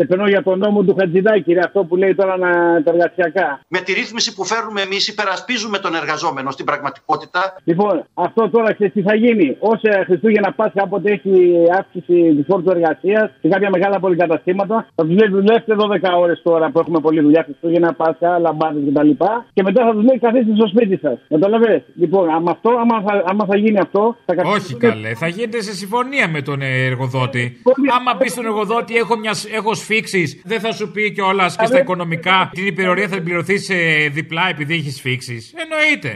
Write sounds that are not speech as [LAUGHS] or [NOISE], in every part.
Και περνώ για τον νόμο του Χατζηδάκη, ρε, αυτό που λέει τώρα να, τα εργασιακά. Με τη ρύθμιση που φέρνουμε εμείς, υπερασπίζουμε τον εργαζόμενο στην πραγματικότητα. Λοιπόν, αυτό τώρα ξέρεις τι θα γίνει. Όσα Χριστούγεννα Πάσχα, όποτε έχει αύξηση του φόρτου εργασίας σε κάποια μεγάλα πολυκαταστήματα, θα τους λέει δουλεύετε 12 ώρες τώρα που έχουμε πολλή δουλειά Χριστούγεννα Πάσχα, λαμπάδες κτλ. Και, και μετά θα τους λέει καθίστε στο σπίτι σας. Καταλαβέ. Λοιπόν, άμα, αυτό, άμα, θα, άμα θα γίνει αυτό, θα Όχι καλέ, θα γίνεται σε συμφωνία με τον εργοδότη. Άμα πει στον εργοδότη, έχω, μια, έχω σφίξεις, δεν θα σου πει κιόλας και στα οικονομικά την υπερορία θα την πληρωθεί σε διπλά επειδή έχεις σφίξεις. Εννοείται.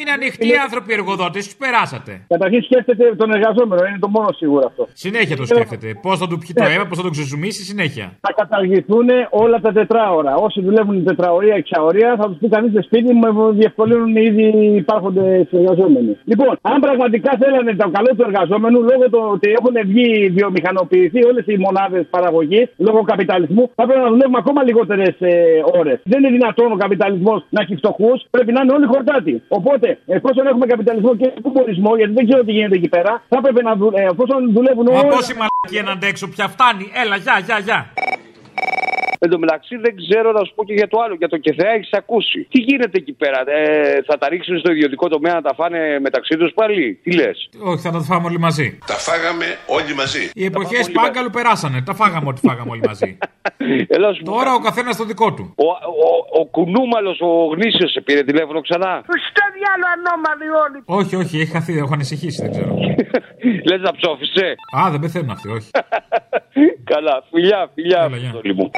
Είναι ανοιχτοί άνθρωποι εργοδότες, τους περάσατε. Καταρχήν σκέφτεται τον εργαζόμενο, είναι το μόνο σίγουρο αυτό. Συνέχεια το σκέφτεται. Πώς θα του πιει το αίμα, πώς θα το ξεζουμίσει, συνέχεια. Θα καταργηθούν όλα τα τετράωρα. Όσοι δουλεύουν τετραωρία, εξαωρία, θα τους πει κανείς σε σπίτι μου, διευκολύνουν ήδη υπάρχοντε εργαζόμενοι. Λοιπόν, αν πραγματικά θέλανε το καλό του εργαζόμενου, λόγω του ότι έχουν βγει βιομηχανοποιηθεί όλες οι μονάδες παραγωγής, λόγω καπιταλισμού, θα πρέπει να δουλεύουμε ακόμα λιγότερες ε, ώρες. Δεν είναι δυνατόν ο καπιταλισμός να έχει φτωχούς, πρέπει να είναι όλοι χορτάτοι. Οπότε, εφόσον έχουμε καπιταλισμό και κομμουνισμό, γιατί δεν ξέρω τι γίνεται εκεί πέρα, θα πρέπει να δουλεύουν. Ε, εφόσον δουλεύουν όλοι. Μα πόση μαλακία να αντέξω πια φτάνει. Έλα, γεια, γεια, γεια. Εν τω μεταξύ δεν ξέρω να σου πω και για το άλλο. Για το ΚΕΘΕΑ έχεις ακούσει. Τι γίνεται εκεί πέρα, ε, θα τα ρίξουν στο ιδιωτικό τομέα να τα φάνε μεταξύ τους πάλι. Τι λες; Όχι, θα τα φάμε όλοι μαζί. Τα φάγαμε όλοι μαζί. Οι εποχές πάγκαλου περάσανε. Τα φάγαμε ό,τι φάγαμε όλοι μαζί. [LAUGHS] Έλα, σου πω. Τώρα ο καθένας το δικό του. Ο, ο, ο κουνούμαλος, ο γνήσιος σε πήρε τηλέφωνο ξανά; Στο διάλο ανώμαλοι όλοι. Όχι, όχι, έχει χαθεί, έχω ανησυχήσει, δεν ξέρω. [LAUGHS] Λες να ψόφισε; Α, δεν πεθαίνουν αυτοί, όχι. [LAUGHS] Καλά, φιλιά, φιλιά. Έλα, γεια. Αποστόλη μου.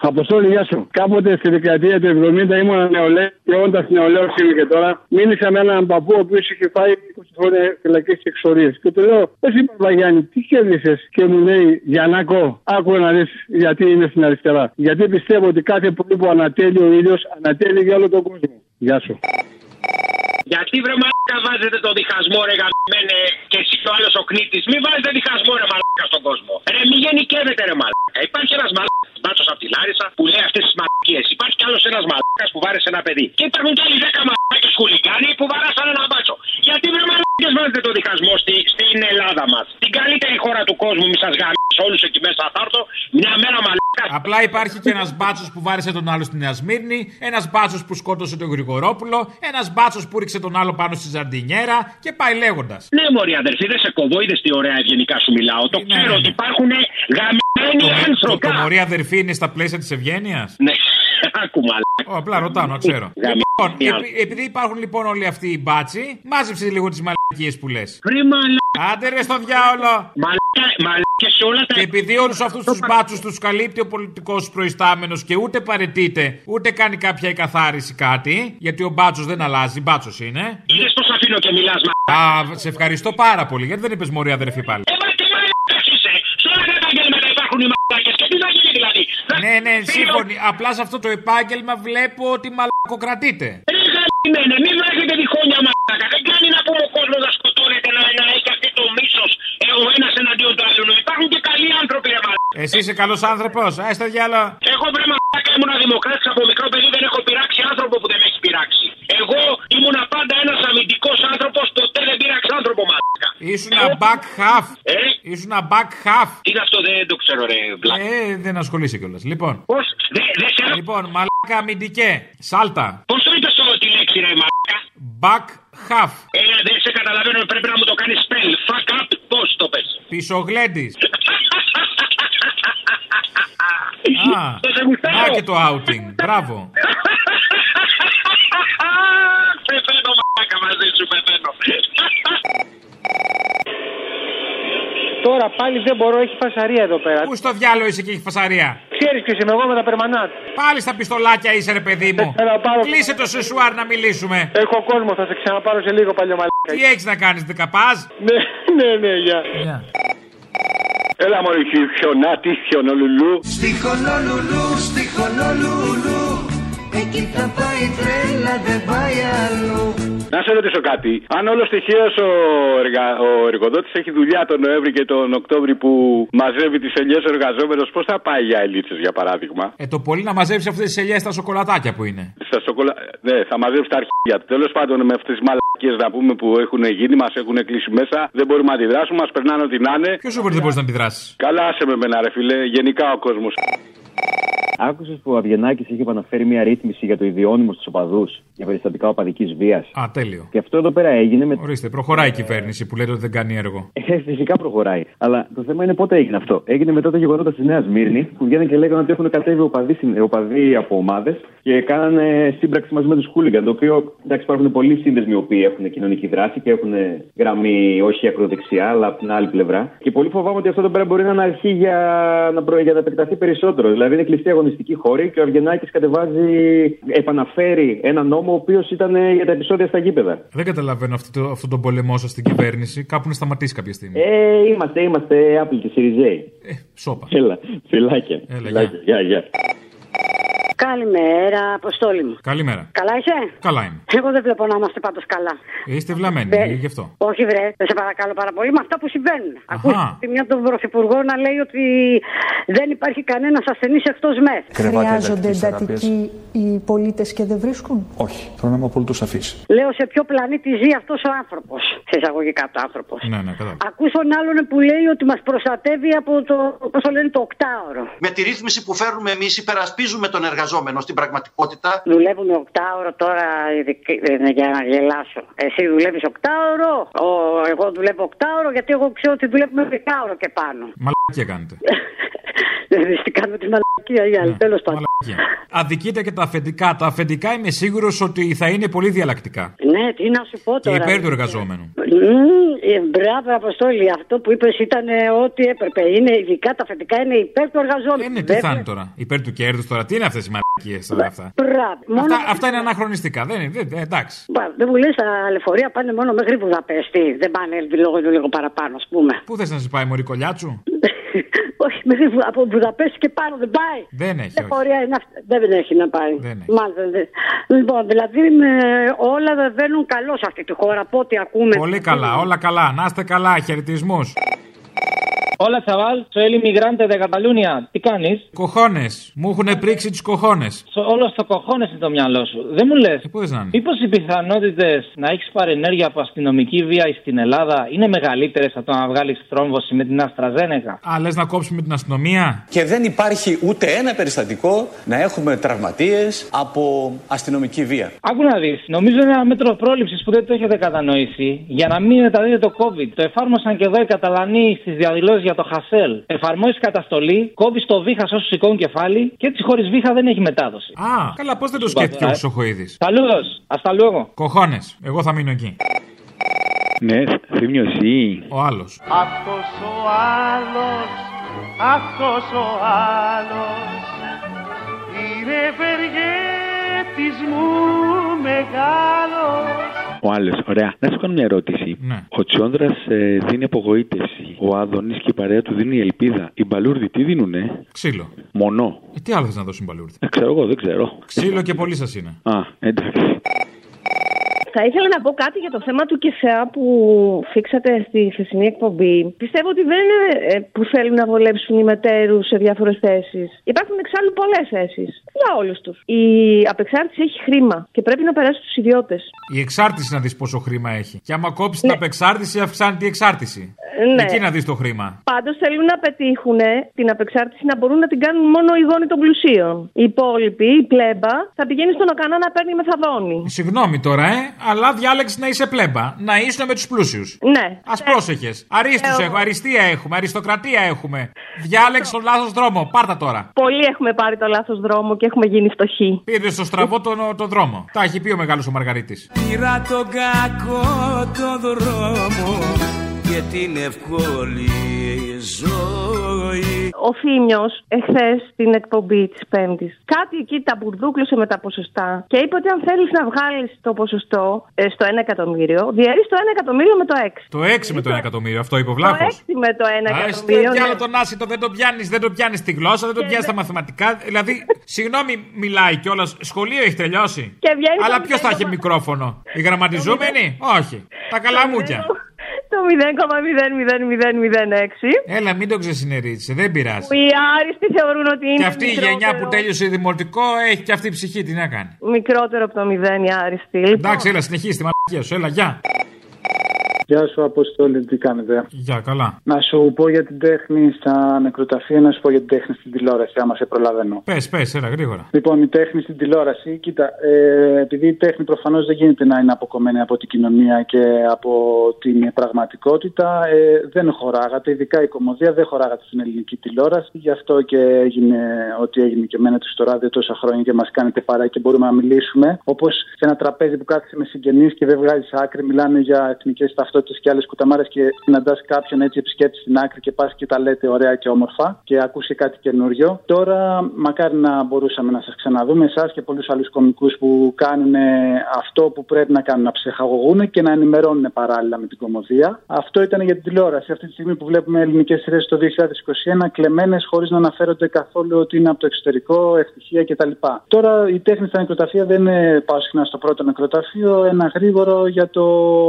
Αποστόλη, γεια σου. Κάποτε στη δεκαετία του 70 ήμουν νεολαίο και όντα νεολαίο είμαι και τώρα. Μίλησα με έναν παππού ο οποίος είχε φάει 20 χρόνια φυλακέ και εξορίες. Και του λέω, Εσύ Παπαγιάννη, τι κέρδισες; Και μου λέει, Γιαννάκο, άκου να δεις γιατί είναι στην αριστερά. Γιατί πιστεύω ότι κάθε πρωί που ανατέλει ο ήλιος, ανατέλει για όλο τον κόσμο. Γεια σου. Γιατί βρε μαλάκα βάζετε το διχασμό ρε γαμμένε και εσύ ο άλλος ο κνήτη. Μην βάζετε διχασμό ρε μαλάκα στον κόσμο. Ρε μη γενικεύετε ρε μαλάκα. Υπάρχει ένας μαλάκας μπάτσος από τη Λάρισα που λέει αυτές τις μαλακίες. Υπάρχει κι άλλος ένας μαλάκας που βάρεσε ένα παιδί. Και υπάρχουν κι άλλοι δέκα μαλάκες χουλικάνοι που βαράσαν ένα μπάτσο. Γιατί βρε μαλάκες βάζετε το διχασμό στη, στην Ελλάδα μας. Την καλύτερη χώρα του κόσμου, μη σας γαμίσω όλους εκεί μέσα θα έρθω. Μια μέρα μαλάκα. Απλά υπάρχει και ένας μπάτσος που βάρεσε τον άλλο στη Νέα Σμύρνη, ένας μπάτσος που σκότωσε τον Γρηγορόπουλο, ένας μπάτσος που ρίξε τον άλλο πάνω στη Ζαρντινιέρα και πάει λέγοντας. Ναι, Μωρή αδερφή, δεν σε κοβώ, είδες τι ωραία ευγενικά σου μιλάω. Το Ναι, ξέρω ναι. ότι υπάρχουν γαμμένοι Το, το, άνθρωποι. το μωρή αδερφή είναι στα πλαίσια της ευγένειας; Ναι, [LAUGHS] άκου μαλάκα. Ω, απλά ρωτάω, να ξέρω. Γαμ- λοιπόν, γαμ- επει- επειδή υπάρχουν λοιπόν όλοι αυτοί οι μπάτσοι, μάζεψε λίγο τις μαλακίες που λες. Βρε μαλάκα. Άντε ρε στο διάολο! Μαλάκα, μαλάκα σε όλα τα. Και επειδή όλους αυτούς τους μπάτσους τους καλύπτει ο πολιτικός προϊστάμενος και ούτε παρετείται, ούτε κάνει κάποια εκαθάριση κάτι, γιατί ο μπάτσος δεν αλλάζει, μπάτσος είναι. Είδες πώς αφήνω και μιλάς, μα. Α, σε ευχαριστώ πάρα πολύ, γιατί δεν είπες μωρή αδερφή πάλι. Ε, μα τι μαλάκας είσαι. Σε όλα τα επαγγέλματα υπάρχουν οι μαλάκες. Και τι θα γίνει δηλαδή; Θα- Ναι, ναι, Φίλο, σύμφωνοι. Απλά σε αυτό το επάγγελμα βλέπω ότι μαλακοκρατείτε. Ρε γαμημένε, μην βάζετε διχόνια μαλάκα. Δεν κάνει να πούμε ο κόσμος να σκοτώνεται, να, να έχει αυτή το μίσος ο ένας εναντίον του άλλου. Υπάρχουν και καλοί άνθρωποι, ρε μαλάκα. Εσύ είσαι καλός άνθρωπος, α το διάλο. Εγώ βρε μαλάκα ήμουν δημοκράτη από μικρό παιδί, δεν έχω πειράξει άνθρωπο που δεν με έχει πειράξει. Εγώ ήμουν πάντα ένας αμυντικός άνθρωπος, ποτέ δεν πειράξα άνθρωπο μαλάκα. Ήσουν ένα back half. Ε, Ήσουν ένα back half. τι είναι αυτό, δεν το ξέρω, ρε μπλάκα. Ε, δεν ασχολείσαι κιόλας. Λοιπόν, Πώς, δεν δε σε λοιπόν, μαλάκα αμυντικέ. Σάλτα. Πώς το είπες τη λέξη, ρε μαλάκα. Back half. Έλα, δεν σε καταλαβαίνω, πρέπει να μου το κάνεις spell. Fuck up, πώς το πες. Πισογλέντης. [LAUGHS] Α, Το σε γουστάρω. να και το outing. Μπράβο. [LAUGHS] Πεθαίνω, μαλάκα, μαζί σου πεθαίνω. [LAUGHS] Τώρα πάλι δεν μπορώ, έχει φασαρία εδώ πέρα. Πού στο διάλογο είσαι και έχει φασαρία; Ξέρεις ποιος είμαι εγώ με τα περμανάτ. Πάλι στα πιστολάκια είσαι, ρε παιδί μου. Έλα, πάρω- Κλείσε το σεσουάρ να μιλήσουμε. Έχω κόσμο, θα σε ξαναπάρω σε λίγο παλιό μαλάκα. Τι έχεις να κάνεις, δεκαπάζ. Ναι, [LAUGHS] ναι, ναι, γεια. Έλα μόλι χιονάτι, χιονολουλού. Στη Χονολουλού, στη Χονολουλού Εκεί θα πάει η τρέλα, δεν πάει αλλού Να σε ρωτήσω κάτι. Αν όλο τυχαίω ο, εργα... ο εργοδότης έχει δουλειά τον Νοέμβρη και τον Οκτώβρη που μαζεύει τις ελιές ο εργαζόμενος, πώς θα πάει για ελίτσες για παράδειγμα; Ε, το πολύ να μαζέψει αυτές τις ελιές στα σοκολατάκια που είναι. Στα σοκολα... Ναι, θα μαζέψει τα αρχεία του. Τέλος πάντων με αυτές τις μαλακίες να πούμε που έχουν γίνει, μας έχουν κλείσει μέσα, δεν μπορούμε να αντιδράσουμε, μας περνάνε ό,τι να είναι. Ποιος δεν μπορεί να αντιδράσεις; Καλά, άσε με μένα, ρε φιλέ, γενικά ο κόσμος. Άκουσες που ο Αβγενάκης είχε επαναφέρει μια ρύθμιση για το ιδιώνυμο στους οπαδούς για περιστατικά οπαδικής βίας; Α, τέλειο. Και αυτό εδώ πέρα έγινε με. Ορίστε, προχωράει η κυβέρνηση που λέτε ότι δεν κάνει έργο. Ε, φυσικά προχωράει. Αλλά το θέμα είναι πότε έγινε αυτό. Έγινε μετά τα γεγονότα στη Νέας Σμύρνη που βγαίνουν και λέγανε ότι έχουν κατέβει οπαδοί, οπαδοί από ομάδες και κάνανε σύμπραξη μαζί με τους Χούλιγκαν. Το οποίο εντάξει, υπάρχουν πολλοί σύνδεσμοι οι οποίοι έχουν κοινωνική δράση και έχουν γραμμή όχι ακροδεξιά, αλλά από την άλλη πλευρά. Και πολύ φοβάμαι ότι αυτό εδώ πέρα μπορεί να είναι αρχή για να, προ... για να επεκταθεί περισσότερο. Δηλαδή είναι κλειστή αγωνιστική χώρη και ο Αυγενάκης κατεβάζει, επαναφέρει ένα νόμο ο οποίος ήταν για τα επεισόδια στα γήπεδα. Δεν καταλαβαίνω αυτό, το, αυτό τον πολεμό σας στην κυβέρνηση. Κάπου να σταματήσει κάποια στιγμή. Ε, είμαστε, είμαστε Apple και Series Ε, σώπα. Έλα, φυλάκια. Έλα, φυλάκια. Γεια, γεια. Καλημέρα, Αποστόλη μου. Καλημέρα. Καλά είσαι; Καλά είμαι. Εγώ δεν βλέπω να είμαστε πάντως καλά. Είστε βλαμμένοι, Δε- γι' αυτό. Όχι, βρε, δεν σε παρακαλώ πάρα πολύ με αυτά που συμβαίνουν. Ακούστε τη μια τον Πρωθυπουργό να λέει ότι δεν υπάρχει κανένας ασθενής εκτός ΜΕΘ. Χρειάζονται εντατική οι πολίτες και δεν βρίσκουν; Όχι, θέλω να είμαι απολύτως σαφής. Λέω σε ποιο πλανήτη ζει αυτός ο άνθρωπος. Σε εισαγωγικά το άνθρωπος. Ναι, ναι, κατάλαβα. Ακούς τον άλλον που λέει ότι μας προστατεύει από το, πώς το λένε, το οκτάωρο. Με τη ρύθμιση που φέρνουμε εμείς, υπερασπίζουμε τον εργαζόμενο στην πραγματικότητα. Δουλεύουμε οκτάωρο τώρα ειδικ- ε, για να γελάσω. Εσύ δουλεύεις οκτάωρο, ο, εγώ δουλεύω οκτάωρο γιατί εγώ ξέρω ότι δουλεύουμε δεκάωρο και πάνω. Μαλακία κάνετε. [LAUGHS] Δεν τι κάνουμε τη μαλακία οι άλλοι. Τέλος πάντων. Αδικείτε και τα αφεντικά. Τα αφεντικά είμαι σίγουρος ότι θα είναι πολύ διαλλακτικά. Ναι, τι να σου πω Και τώρα. υπέρ του εργαζόμενου. Μμμ, ε, μπράβο, Αποστόλη. Αυτό που είπες ήταν ε, ό,τι έπρεπε. Είναι ειδικά τα αφεντικά είναι υπέρ του εργαζόμενου. Ναι, τι θα είναι τώρα. Υπέρ του κέρδους τώρα. Τι είναι αυτές οι μαλακίε τώρα αυτά. Μπράβο. Μόνο... Αυτά, αυτά είναι αναχρονιστικά. Δεν είναι. Δεν, ε, εντάξει. Μπα, Δεν μου λες, τα λεωφορεία πάνε μόνο μέχρι Βουδαπέστη. Δεν πάνε λίγο, λίγο παραπάνω, ας πούμε. Πού θες να σε πάει, Μωρή Κολιάτσου; [LAUGHS] όχι, μέχρι Βου- από Βουδαπέστη και πάνω δεν πάει. Δεν έχει. όχι. Λεωφορεία είναι αυτή. Δεν έχει να πάει. Δεν έχει. Μάλιστα. δεν- Λοιπόν, δηλαδή με, όλα δεν βαίνουν καλό σε αυτή τη χώρα από ό,τι ακούμε. Πολύ καλά, όλα καλά. Να είστε καλά, χαιρετισμούς. Hola chaval, soy el inmigrante de Cataluña. Τι κάνεις; Κοχώνες. Μου έχουν πρίξει τους κοχώνες. Όλος στο κοχώνες είναι το μυαλό σου. Δεν μου λες. Πού θες να είναι; Μήπως οι πιθανότητες να έχεις παρενέργεια από αστυνομική βία στην Ελλάδα είναι μεγαλύτερες από το να βγάλεις τρόμβωση με την Αστραζένεκα; Α, λες να κόψουμε την αστυνομία; Και δεν υπάρχει ούτε ένα περιστατικό να έχουμε τραυματίες από αστυνομική βία. Άκου να δεις. Νομίζω είναι ένα μέτρο πρόληψης που δεν το έχετε κατανοήσει. Για να μην μεταδίδεται το COVID. Το εφάρμοσαν και εδώ οι Καταλανοί στις διαδηλώσεις για το Χασέλ. Εφαρμόζει καταστολή, κόβεις το βήχα σε όσους σηκώνουν κεφάλι και έτσι χωρίς βήχα δεν έχει μετάδοση. Α, καλά, πώς δεν το σκέφτηκε ο Χρυσοχοίδης; Saludos, hasta luego. Κοχώνες. Εγώ θα μείνω εκεί. Ναι, θύμιο εσύ. Ο άλλος. Αυτός ο άλλος, αυτός ο άλλος είναι ευεργέτης μου μεγάλος Ο άλλο, ωραία. Να σου κάνω μια ερώτηση. Ναι. Ο Τσιόνδρα δίνει απογοήτευση. Ο Άδωνης και η παρέα του δίνει ελπίδα. Οι μπαλούρδοι τι δίνουνε; Ξύλο. Μονό. Ε, τι άλλο θες να δώσει μπαλούρδι. Ε, ξέρω εγώ, δεν ξέρω. Ξύλο και πολύ σας είναι. Α, εντάξει. Θα ήθελα να πω κάτι για το θέμα του ΚΕΣΑ που φίξατε στη χθεσινή εκπομπή. Πιστεύω ότι δεν είναι ε, που θέλουν να βολέψουν οι μετέρους σε διάφορες θέσεις. Υπάρχουν εξάλλου πολλές θέσεις. Για όλους τους. Η απεξάρτηση έχει χρήμα και πρέπει να περάσει στους ιδιώτες. Η εξάρτηση να δεις πόσο χρήμα έχει. Και άμα κόψεις την απεξάρτηση, αυξάνει την εξάρτηση. Ναι. Εκεί να δεις το χρήμα. Πάντως θέλουν να πετύχουν την απεξάρτηση να μπορούν να την κάνουν μόνο οι γόνοι των πλουσίων. Οι υπόλοιποι, η πλέμπα, θα πηγαίνει στον Οκανά να παίρνει μεθαδόνη. Συγγνώμη τώρα, ε, αλλά διάλεξες να είσαι πλέμπα. Να είσαι με τους πλούσιους. Ναι. Α πρόσεχες. Αρίστους Ε, έχουμε, αριστεία έχουμε, αριστοκρατία έχουμε. Διάλεξε τον λάθος δρόμο. Πάρτα τώρα. Πολλοί έχουμε πάρει το λάθος δρόμο και έχουμε γίνει φτωχοί. Πήρε στο στραβό τον, τον δρόμο. Τα έχει πει ο μεγάλος ο Μαργαρίτης. Πήρα τον κακό το δρόμο και την εύκολη ζωή ο Θήμιος εχθές στην εκπομπή της Πέμπτης. Κάτι εκεί τα μπουρδούκλωσε με τα ποσοστά και είπε ότι αν θέλεις να βγάλεις το ποσοστό ε, στο 1 εκατομμύριο, διαιρείς το 1 εκατομμύριο με το 6. Το 6 με το 1 εκατομμύριο, αυτό είπε ο Το Βλάχο. 6 με το 1 Α, εκατομμύριο. τι άλλο ναι. τον άσυτο δεν το πιάνεις, δεν το πιάνεις στη γλώσσα, δεν το πιάνεις στα μαθηματικά. Δηλαδή, συγγνώμη, μιλάει κιόλας. Σχολείο έχει τελειώσει. Και βγαίνει Αλλά το ποιος θα έχει μικρόφωνο, οι γραμματιζόμενοι, όχι. Τα καλαμούκια. Το 0,00006. Έλα, μην το ξεσυνερίτησε, δεν πειράζει. Που οι άριστοι θεωρούν ότι είναι Και αυτή η γενιά μικρότερο- που τέλειωσε δημοτικό έχει και αυτή η ψυχή, τι να κάνει. Μικρότερο από το 0 οι άριστοι. Λοιπόν, Εντάξει, έλα, συνεχίσει τη μαλακία σου, έλα, γεια. Γεια σου, Αποστόλη, τι κάνετε; Γεια, καλά. Να σου πω για την τέχνη στα νεκροταφεία, να σου πω για την τέχνη στην τηλεόραση, άμα σε προλαβαίνω. Πες, πες, έλα, γρήγορα. Λοιπόν, η τέχνη στην τηλεόραση, κοίτα, ε, επειδή η τέχνη προφανώς δεν γίνεται να είναι αποκομμένη από την κοινωνία και από την πραγματικότητα, ε, δεν χωράγατε, ειδικά η κομμωδία δεν χωράγατε στην ελληνική τηλεόραση. Γι' αυτό και έγινε ό,τι έγινε και μένετε στο ράδιο τόσα χρόνια και μας κάνετε παρά και μπορούμε να μιλήσουμε. Όπως σε ένα τραπέζι που κάθεσαι με συγγενείς και δεν βγάζει άκρη, μιλάνε για εθνικές ταυτότητες και άλλες κουταμάρες και συναντά κάποιον έτσι επισκέπτη στην άκρη και πας και τα λέτε ωραία και όμορφα και ακούσει κάτι καινούριο. Τώρα, μακάρι να μπορούσαμε να σας ξαναδούμε εσάς και πολλούς άλλους κομικούς που κάνουν ε, αυτό που πρέπει να κάνουν, να ψεχαγωγούν και να ενημερώνουν παράλληλα με την κομμωδία. Αυτό ήταν για την τηλεόραση. Αυτή τη στιγμή που βλέπουμε ελληνικές σειρές το 2021 κλεμμένες χωρίς να αναφέρονται καθόλου ότι είναι από το εξωτερικό, ευτυχία κτλ. Τώρα η τέχνη στα νεκροταφεία δεν είναι πάω συχνά στο πρώτο νεκροταφείο, ένα γρήγορο για το,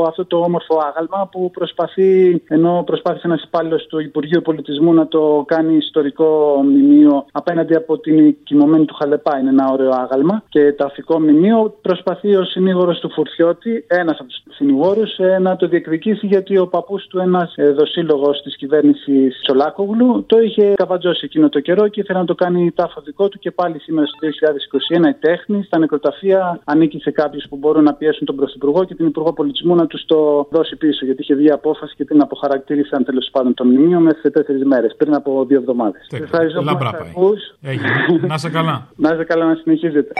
αυτό το όμορφο άγαλμα που προσπαθεί, ενώ προσπάθησε ένας υπάλληλος του Υπουργείου Πολιτισμού να το κάνει ιστορικό μνημείο απέναντι από την κοιμωμένη του Χαλεπά. Είναι ένα ωραίο άγαλμα. Και ταφικό μνημείο προσπαθεί ο συνήγορος του Φουρτιώτη, ένας από τους συνηγόρους, να το διεκδικήσει γιατί ο παππούς του, ένας δοσύλλογος της κυβέρνησης Τσολάκογλου, το είχε καβατζώσει εκείνο το καιρό και ήθελε να το κάνει τάφο δικό του και πάλι σήμερα στο 2021 η τέχνη στα νεκροταφεία ανήκει σε κάποιους που μπορούν να πιέσουν τον Πρωθυπουργό και την Υπουργό Πολιτισμού να τους το δώσει πίσω. Γιατί είχε βγει απόφαση και την αποχαρακτήρισαν τέλος πάντων το μνημείο μέσα σε τέσσερις μέρες, πριν από δύο εβδομάδες. Ευχαριστώ που Λαμπρά μας πάει. ακούς. Έγινε. Να είσαι καλά. Να είστε καλά να συνεχίζετε.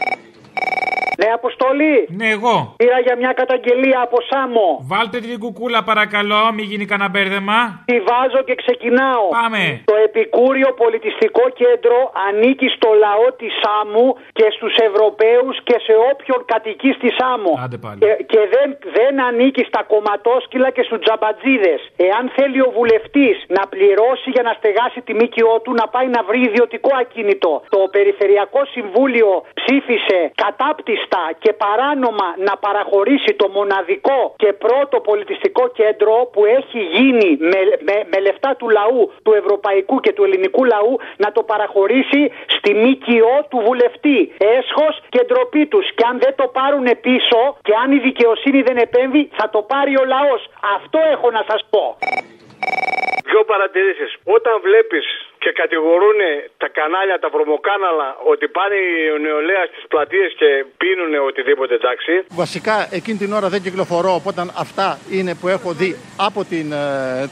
Ναι, Αποστολή. Ναι, εγώ. Πήρα για μια καταγγελία από Σάμο. Βάλτε την κουκούλα παρακαλώ, μην γίνει κανένα μπέρδεμα. Τη βάζω και ξεκινάω. Πάμε. Το Επικούριο Πολιτιστικό Κέντρο ανήκει στο λαό της Σάμου και στους Ευρωπαίους και σε όποιον κατοικεί στη Σάμο. Άντε πάλι. Και, και δεν, δεν ανήκει στα κομματόσκυλα και στους τζαμπατζίδες. Εάν θέλει ο βουλευτής να πληρώσει για να στεγάσει τη ΜΚΟ του να πάει να βρει ιδιωτικό ακίνητο. Το Περιφερειακό Συμβούλιο ψήφισε κατάπτυστα και παράνομα να παραχωρήσει το μοναδικό και πρώτο πολιτιστικό κέντρο που έχει γίνει με, με, με λεφτά του λαού, του ευρωπαϊκού και του ελληνικού λαού, να το παραχωρήσει στη ΜΚΟ του βουλευτή. Έσχος και ντροπή τους. Και αν δεν το πάρουν πίσω και αν η δικαιοσύνη δεν επέμβει, θα το πάρει ο λαός. Αυτό έχω να σας πω. Δύο παρατηρήσεις. Όταν βλέπεις και κατηγορούν τα κανάλια, τα βρωμοκάναλα ότι πάνε η νεολαία στις πλατείες και πίνουν οτιδήποτε εντάξει. Βασικά εκείνη την ώρα δεν κυκλοφορώ, οπότε αυτά είναι που έχω δει από την ε,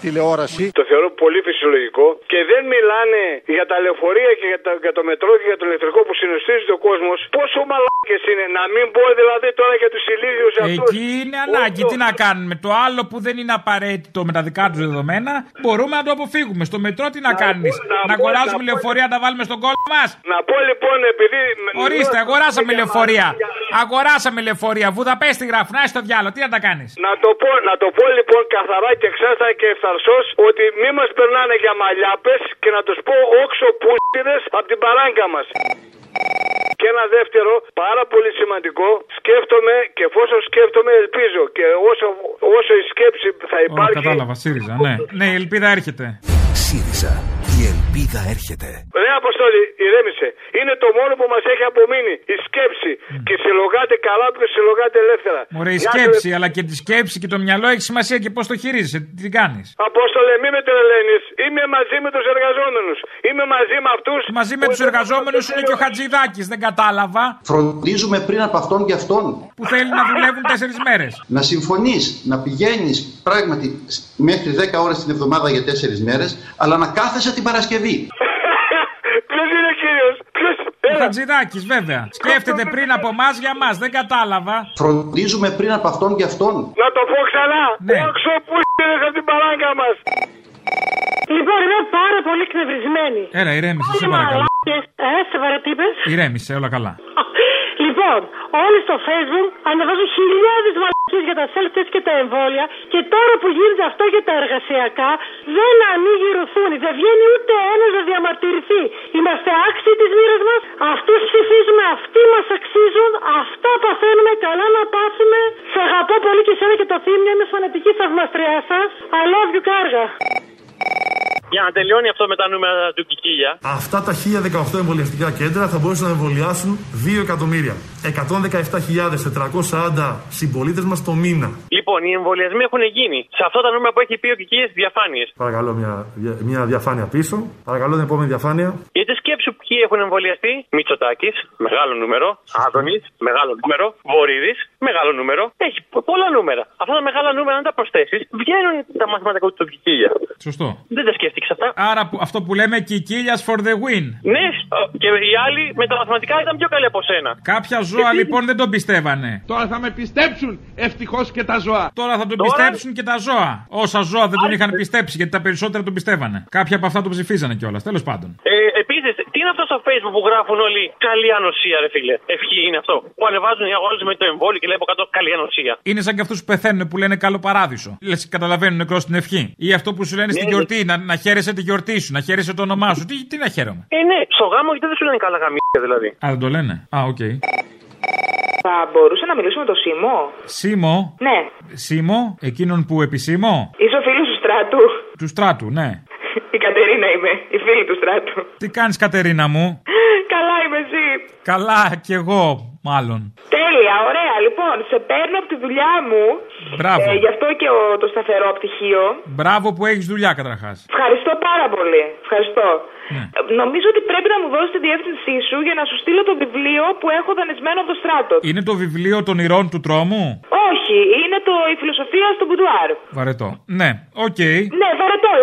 τηλεόραση. Το θεωρώ πολύ φυσιολογικό και δεν μιλάνε για τα λεωφορεία και για, τα, για το μετρό και για το ηλεκτρικό που συναισθίζεται ο κόσμος. Πόσο μαλάκες είναι να μην πω δηλαδή τώρα για τους ηλίθιους αυτούς. Εκεί είναι ανάγκη. Τι να κάνουμε; Το άλλο που δεν είναι απαραίτητο με τα δικά τους δεδομένα, μπορούμε να το αποφύγουμε. Στο μετρό τι να κάνεις; Να αγοράζουμε λεωφορεία να τα βάλουμε στον κόλλο μας. Να πω λοιπόν επειδή. Ορίστε, αγοράσαμε λεωφορεία. Αγοράσαμε λεωφορεία. Βουδαπέστη γράφουν. Να στο διάλογο. Τι να τα κάνεις; Να το, πω, να το πω λοιπόν καθαρά και ξέστα και ευθαρσός ότι μη μας περνάνε για μαλλιάπε και να τους πω όξο πούλτιδε από την παράγκα μας. Και ένα δεύτερο, πάρα πολύ σημαντικό, σκέφτομαι και εφόσον σκέφτομαι ελπίζω και όσο, όσο η σκέψη θα Ω, υπάρχει... κατάλαβα, ΣΥΡΙΖΑ. Ναι, ναι, η ελπίδα έρχεται. ΣΥΡΙΖΑ. Η ελπίδα έρχεται. Ρε Αποστόλη, ηρέμησε. Είναι το μόνο που μας έχει απομείνει. Η σκέψη. Και συλλογάτε καλά που συλλογάτε ελεύθερα. Ωραία, η Μια σκέψη, αλλά και τη σκέψη και το μυαλό έχει σημασία και πώς το χειρίζεσαι. Τι την κάνεις; Απόστολε, μη με τρελαίνεις. Είμαι μαζί με τους εργαζόμενους. Είμαι μαζί με αυτούς. Μαζί με τους εργαζόμενους είναι και ο Χατζηδάκης, δεν κατάλαβα. Φροντίζουμε πριν από αυτόν και αυτόν. Που θέλει να δουλεύουν τέσσερις μέρες. Να συμφωνείς, να πηγαίνεις πράγματι μέχρι 10 ώρες την εβδομάδα για 4 μέρες, αλλά να κάθεσαι την Παρασκευή. Ποιος είναι κύριος, ποιος; Ο Χατζηδάκης, βέβαια. Σκέφτεται πριν από εμάς για εμάς, δεν κατάλαβα. Φροντίζουμε πριν από αυτόν και αυτόν. Να το πω ξανά. Ναι. Όξο που από την παράγκα μας. Λοιπόν, είμαι πάρα πολύ εκνευρισμένη. Έλα, ηρέμησε, σε Όλοι παρακαλώ. μαλάκες. Ε, σε παρα- τι είπες; Ηρέμησε, όλα καλά. [LAUGHS] Λοιπόν, όλοι στο facebook ανεβάζουν χιλιάδες μαλακίε για τα self-test και τα εμβόλια και τώρα που γίνεται αυτό για τα εργασιακά δεν ανοίγει ρουθούνη. Δεν βγαίνει ούτε ένας να διαμαρτυρηθεί. Είμαστε άξιοι της μοίρας μας. Αυτούς ψηφίζουμε, αυτοί μας αξίζουν. Αυτά παθαίνουμε. Καλά να πάθουμε. Σε αγαπώ πολύ και εσένα και το θύμιο. Είμαι φανατική θαυμαστριά σας. I love you, κάργα. Για να τελειώνει αυτό με τα νούμερα του Κικίλια. Αυτά τα 1018 εμβολιαστικά κέντρα θα μπορούσαν να εμβολιάσουν 2 εκατομμύρια. 117.440 συμπολίτες μας το μήνα. Λοιπόν, οι εμβολιασμοί έχουν γίνει. Σε αυτά τα νούμερα που έχει πει ο Κικίλιας διαφάνειες. Παρακαλώ μια, δια- μια διαφάνεια πίσω. Παρακαλώ την επόμενη διαφάνεια. Γιατί σκέψου ποιοι έχουν εμβολιαστεί. Μητσοτάκης, μεγάλο νούμερο. Άδωνης, μεγάλο νούμερο. Βορύδης, μεγάλο νούμερο. Έχει πο- πολλά νούμερα. Αυτά τα μεγάλα νούμερα, αν τα προσθέσεις, βγαίνουν τα μαθηματικά του Κικίλια. Σωστό. Δεν τα σκέφτηκε αυτά. Άρα που- αυτό που λέμε Κικίλια for the win. Ναι, και οι άλλοι με τα μαθηματικά ήταν πιο καλοί από σένα. Κάποια ζώα λοιπόν δεν τον πιστεύανε. Τώρα θα με πιστέψουν ευτυχώς και τα ζώα. Τώρα θα τον πιστέψουν και τα ζώα. Όσα ζώα δεν τον είχαν πιστέψει γιατί τα περισσότερα τον πιστεύανε. Κάποια από αυτά τον ψηφίζανε κιόλας. Τέλος πάντων. Ε, Επίσης, τι είναι αυτό στο facebook που γράφουν όλοι καλή ανοσία, ρε φίλε. Ευχή είναι αυτό. Που ανεβάζουν όλου με το εμβόλιο και λέει από κάτω καλή ανοσία. Είναι σαν και αυτούς που πεθαίνουν που λένε καλό παράδεισο. Λες, καταλαβαίνουν νεκρός στην ευχή. Ή αυτό που σου λένε στην Ναι, γιορτή, να, να χαίρεσαι τη γιορτή σου, να χαίρεσαι το όνομά σου. Τι, τι να χαίρομαι. Ε, ναι, στο γάμο γιατί δεν σου λένε καλά γαμία δηλαδή. Α, δεν το λένε. Α, οκ. Θα μπορούσα να μιλήσω με τον Σίμο; Σίμο; Ναι. Σίμο, εκείνον που επισήμω; Είσαι ο φίλος του στράτου. Του στράτου, ναι. Η Κατερίνα είμαι. Η φίλη του στράτου. Τι κάνεις, Κατερίνα μου; Καλά είμαι εσύ. Καλά, κι εγώ, μάλλον. Τέλεια, ωραία. Λοιπόν, σε παίρνω από τη δουλειά μου. Μπράβο. Ε, γι' αυτό και ο, το σταθερό πτυχίο. Μπράβο που έχεις δουλειά, καταρχάς. Ευχαριστώ πάρα πολύ. Ευχαριστώ. Ναι. Ε, Νομίζω ότι πρέπει να μου δώσεις τη διεύθυνσή σου για να σου στείλω το βιβλίο που έχω δανεισμένο από το στράτο. Είναι το βιβλίο των ηρώων του τρόμου; Όχι, είναι το Η φιλοσοφία στο μπουντουάρ. Βαρετό. Ναι, οκ. Ναι, βαρετό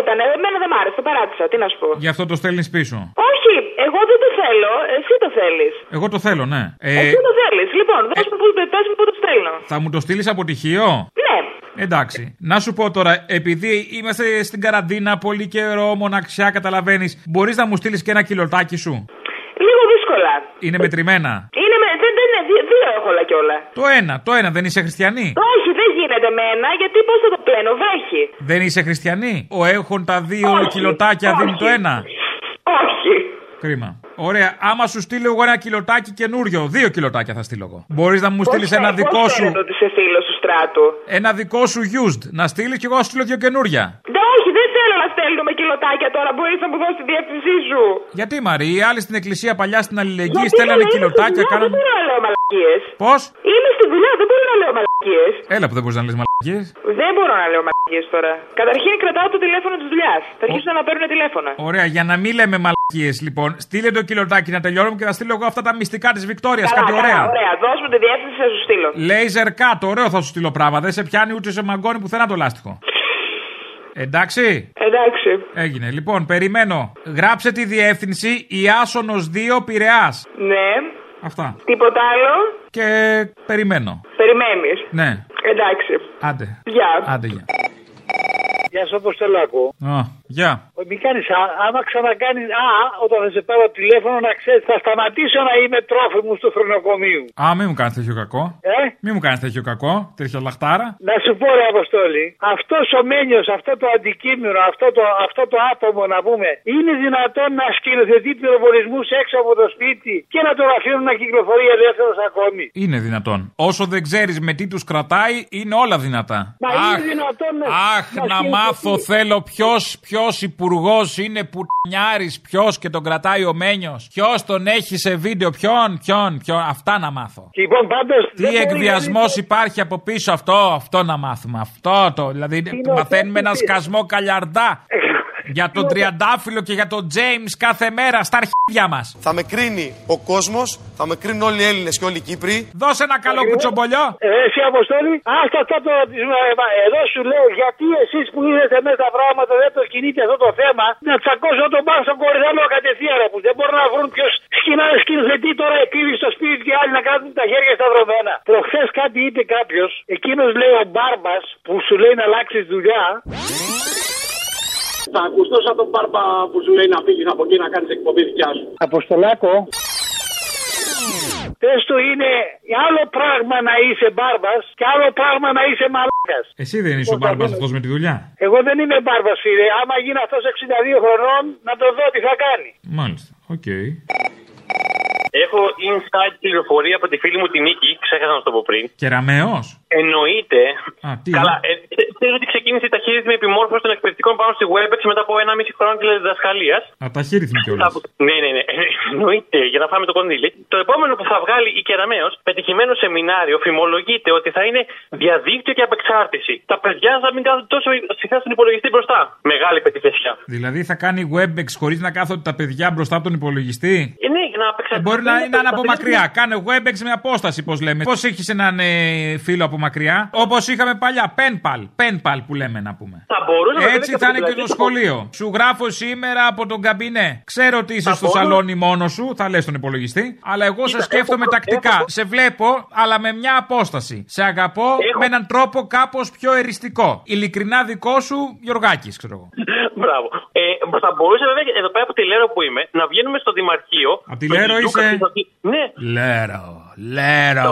ήταν. Εμένα δεν μ' άρεσε, το παράτησα. Τι να σου πω. Γι' αυτό το στέλνεις πίσω. Όχι, εγώ δεν το θέλω. Εσύ το θέλεις. Εγώ το θέλω, ναι. Ε, Εσύ το θέλεις. Λοιπόν, δώσ' μου που, πες μου που το στέλνω. θα μου το στείλεις από τυχείο; Ναι. Εντάξει. Να σου πω τώρα, επειδή είμαστε στην καραντίνα πολύ καιρό, μοναξιά, καταλαβαίνεις, μπορείς να μου στείλεις και ένα κιλοτάκι σου; Λίγο δύσκολα. Είναι μετρημένα; Είναι με, δεν, δεν είναι, δύ- δύο έχω όλα κιόλα. Το ένα, το ένα, δεν είσαι χριστιανή; Όχι, δεν γίνεται με ένα, γιατί πώς θα το πλένω, βρέχει. Δεν είσαι χριστιανή; Ο έχουν τα δύο κιλοτάκια δίνει το ένα. Όχι. Κρίμα. Ωραία. Άμα σου στείλω εγώ ένα κιλοτάκι καινούριο, δύο κιλοτάκια θα στείλω εγώ. Μπορείς να μου στείλεις ένα δικό σου. Φαίνεται ότι είσαι φίλο του στράτου. Ένα δικό σου used. Να στείλεις και εγώ να σου στείλω δύο καινούρια. Ναι, όχι, δεν θέλω να στέλνουμε κιλοτάκια τώρα. Μπορείς να μου δώσεις τη διεύθυνσή σου. Γιατί Μαρή, οι άλλοι στην εκκλησία παλιά στην αλληλεγγύη Γιατί στέλνανε είμαι στη κιλοτάκια, δουλειά, κάνανε. Δεν μπορώ να λέω μαλακίες. Πώς; Είμαι στη δουλειά, δεν μπορώ να λέω μαλακίες. Έλα που δεν μπορείς να λες μαλακίες. Δεν μπορώ να λέω μαλακίες τώρα. Καταρχήν κρατάω το τηλέφωνο της δουλειάς. Θα αρχίσουν να παίρνουν τηλέφωνα. Ωραία, για να μην λέμε μαλακίες λοιπόν, στείλε το κιλοτάκι να τελειώνουμε και θα στείλω εγώ αυτά τα μυστικά της Βικτόριας. Καλά, Κάτι καλά, ωραία. ωραία. Δώσ' μου τη διεύθυνση, θα σου στείλω. Λέιζερ κάτω, ωραίο θα σου στείλω πράγμα. Δεν σε πιάνει ούτε σε μαγκώνει πουθενά το λάστιχο. Εντάξει; Εντάξει. Έγινε. Λοιπόν, περιμένω. Γράψε τη διεύθυνση Ιάσονο 2 Πειραιάς. Ναι. Αυτά. Τίποτα άλλο; Και περιμένω. Περιμένεις. Ναι. Εντάξει. Άντε. Γεια. Άντε, γεια. Γεια σας, Αποστολάκο. Α, γεια. Μη κάνεις, άμα ξανακάνεις. Α, όταν θα σε πάρω τηλέφωνο να ξέρεις, θα σταματήσω να είμαι τρόφιμος του χρονοκομείου. Α, μην μου κάνεις τέτοιο κακό. Ε; Μην μου κάνεις τέτοιο κακό. Τέτοια λαχτάρα. Να σου πω, ρε Αποστόλη, αυτός ο μένιος, αυτό το αντικείμενο, αυτό το, αυτό το άτομο να πούμε, είναι δυνατόν να σκηνοθετεί πυροβολισμού έξω από το σπίτι και να τον αφήνουν να κυκλοφορεί ελεύθερο ακόμη. Είναι δυνατόν. Όσο δεν ξέρεις με τι τους κρατάει, είναι όλα δυνατά. Μα αχ, είναι δυνατόν να. αχ, να μάθω θέλω ποιος ποιος υπουργός είναι πουτνιάρη, ποιος και τον κρατάει ο Μένιος. Ποιος τον έχει σε βίντεο, ποιον, ποιον, ποιον. Αυτά να μάθω. Λοιπόν, πάντως, Τι δεν μπορεί εκβιασμός κανείς- υπάρχει από πίσω αυτό, αυτό να μάθουμε. Αυτό το. Δηλαδή μαθαίνουμε ένα σκασμό καλιαρντά. Για τον Τριαντάφυλλο και για τον Τζέιμς κάθε μέρα στα αρχίδια μας. Θα με κρίνει ο κόσμος, θα με κρίνουν όλοι οι Έλληνες και όλοι οι Κύπροι. Δώσε ένα καλό κουτσομπολιό. Ε, εσύ Αποστόλη, άστα αυτά το ρωτήσουμε. Εδώ σου λέω γιατί εσείς που είδατε μέσα στα πράγματα δεν το κινείτε αυτό το θέμα να τσακώσω τον πάνω στον κορυδαλό κατευθείαν ρε, που δεν μπορούν να βρουν ποιος σκηνά σκηνοθετεί τώρα επίδει στο σπίτι και άλλοι να κάνουν τα χέρια σταυρωμένα. Προχθές κάτι είπε κάποιος, εκείνος λέει ο μπάρμπας που σου λέει να αλλάξεις δουλειά. Θα ακουστώ σαν τον Μπάρμπα που σου λέει να φύγεις από εκεί να κάνεις εκπομπή δικιά σου. Αποστολάκο. Πες του είναι άλλο πράγμα να είσαι μπάρμπας και άλλο πράγμα να είσαι μαλάκας. Εσύ δεν είσαι ο μπάρμπας αυτός με τη δουλειά. Εγώ δεν είμαι μπάρμπας, φίλε. Άμα γίνει αυτός 62 χρονών, να το δω τι θα κάνει. Μάλιστα. Οκ. Έχω inside πληροφορία από τη φίλη μου τη Νίκη, ξέχασα να σου το πω πριν. Κεραμαίο. Εννοείται. Α, τι. Καλά, ε, θε- ξέρει ότι ξεκίνησε η ταχύριθμη επιμόρφωση των εκπαιδευτικών πάνω στη WebEx μετά από ένα μισή χρόνο τηλεδιδασκαλίας. Α, ταχύριθμη κιόλας. Ναι, ναι, ναι. Εννοείται, για να φάμε το κονδύλι. Το επόμενο που θα βγάλει η Κεραμαίο, πετυχημένο σεμινάριο, φημολογείται ότι θα είναι διαδίκτυο και απεξάρτηση. Τα παιδιά θα μην κάθονται τόσο συχνά στον υπολογιστή μπροστά. Μεγάλη πετυχεσιά. Δηλαδή θα κάνει WebEx χωρίς να κάθονται τα παιδιά μπροστά από τον υπολογιστή; Ε, ναι, για να απεξαρτηθεί. Ε, μπορεί να είναι από μακριά. Κάνε WebEx με απόσταση, πώς λέμε. Πώς έχεις έναν ε, φίλο από μακριά. Όπως είχαμε παλιά. Penpal. Penpal που λέμε να πούμε. Θα μπορούσε να Έτσι βέβαια θα και είναι από και την το πλατεία σχολείο. Σου γράφω σήμερα από τον καμπινέ. Ξέρω ότι είσαι Θα στο μπορώ- σαλόνι μόνος σου, θα λες στον υπολογιστή. Αλλά εγώ σε Κοίτα, σκέφτομαι έχω- τακτικά. έχω- Σε βλέπω, αλλά με μια απόσταση. Σε αγαπώ με έναν τρόπο κάπως πιο εριστικό. Ειλικρινά δικό σου, Γιωργάκης, ξέρω εγώ. Μπράβο. Ε, θα μπορούσε βέβαια εδώ πέρα από τη Λέρο που είμαι να βγαίνουμε στο Δημαρχείο. Από τη τον Λέρο Λούκα είσαι; Χρυσοθή- Ναι. Λέρο, λέρο.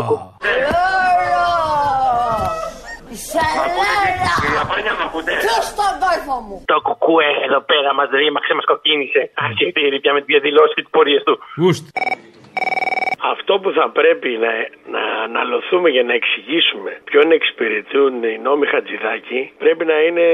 Ποιος τον κόρφο μου; Το κουκούε εδώ πέρα μας ρήμαξε, μας κοκκίνησε. Αρχιετήρι πια με τις διαδηλώσεις και τις πορείες του. Γουστ. Αυτό που θα πρέπει να, να αναλωθούμε για να εξηγήσουμε ποιον εξυπηρετούν οι νόμοι Χατζηδάκη πρέπει να είναι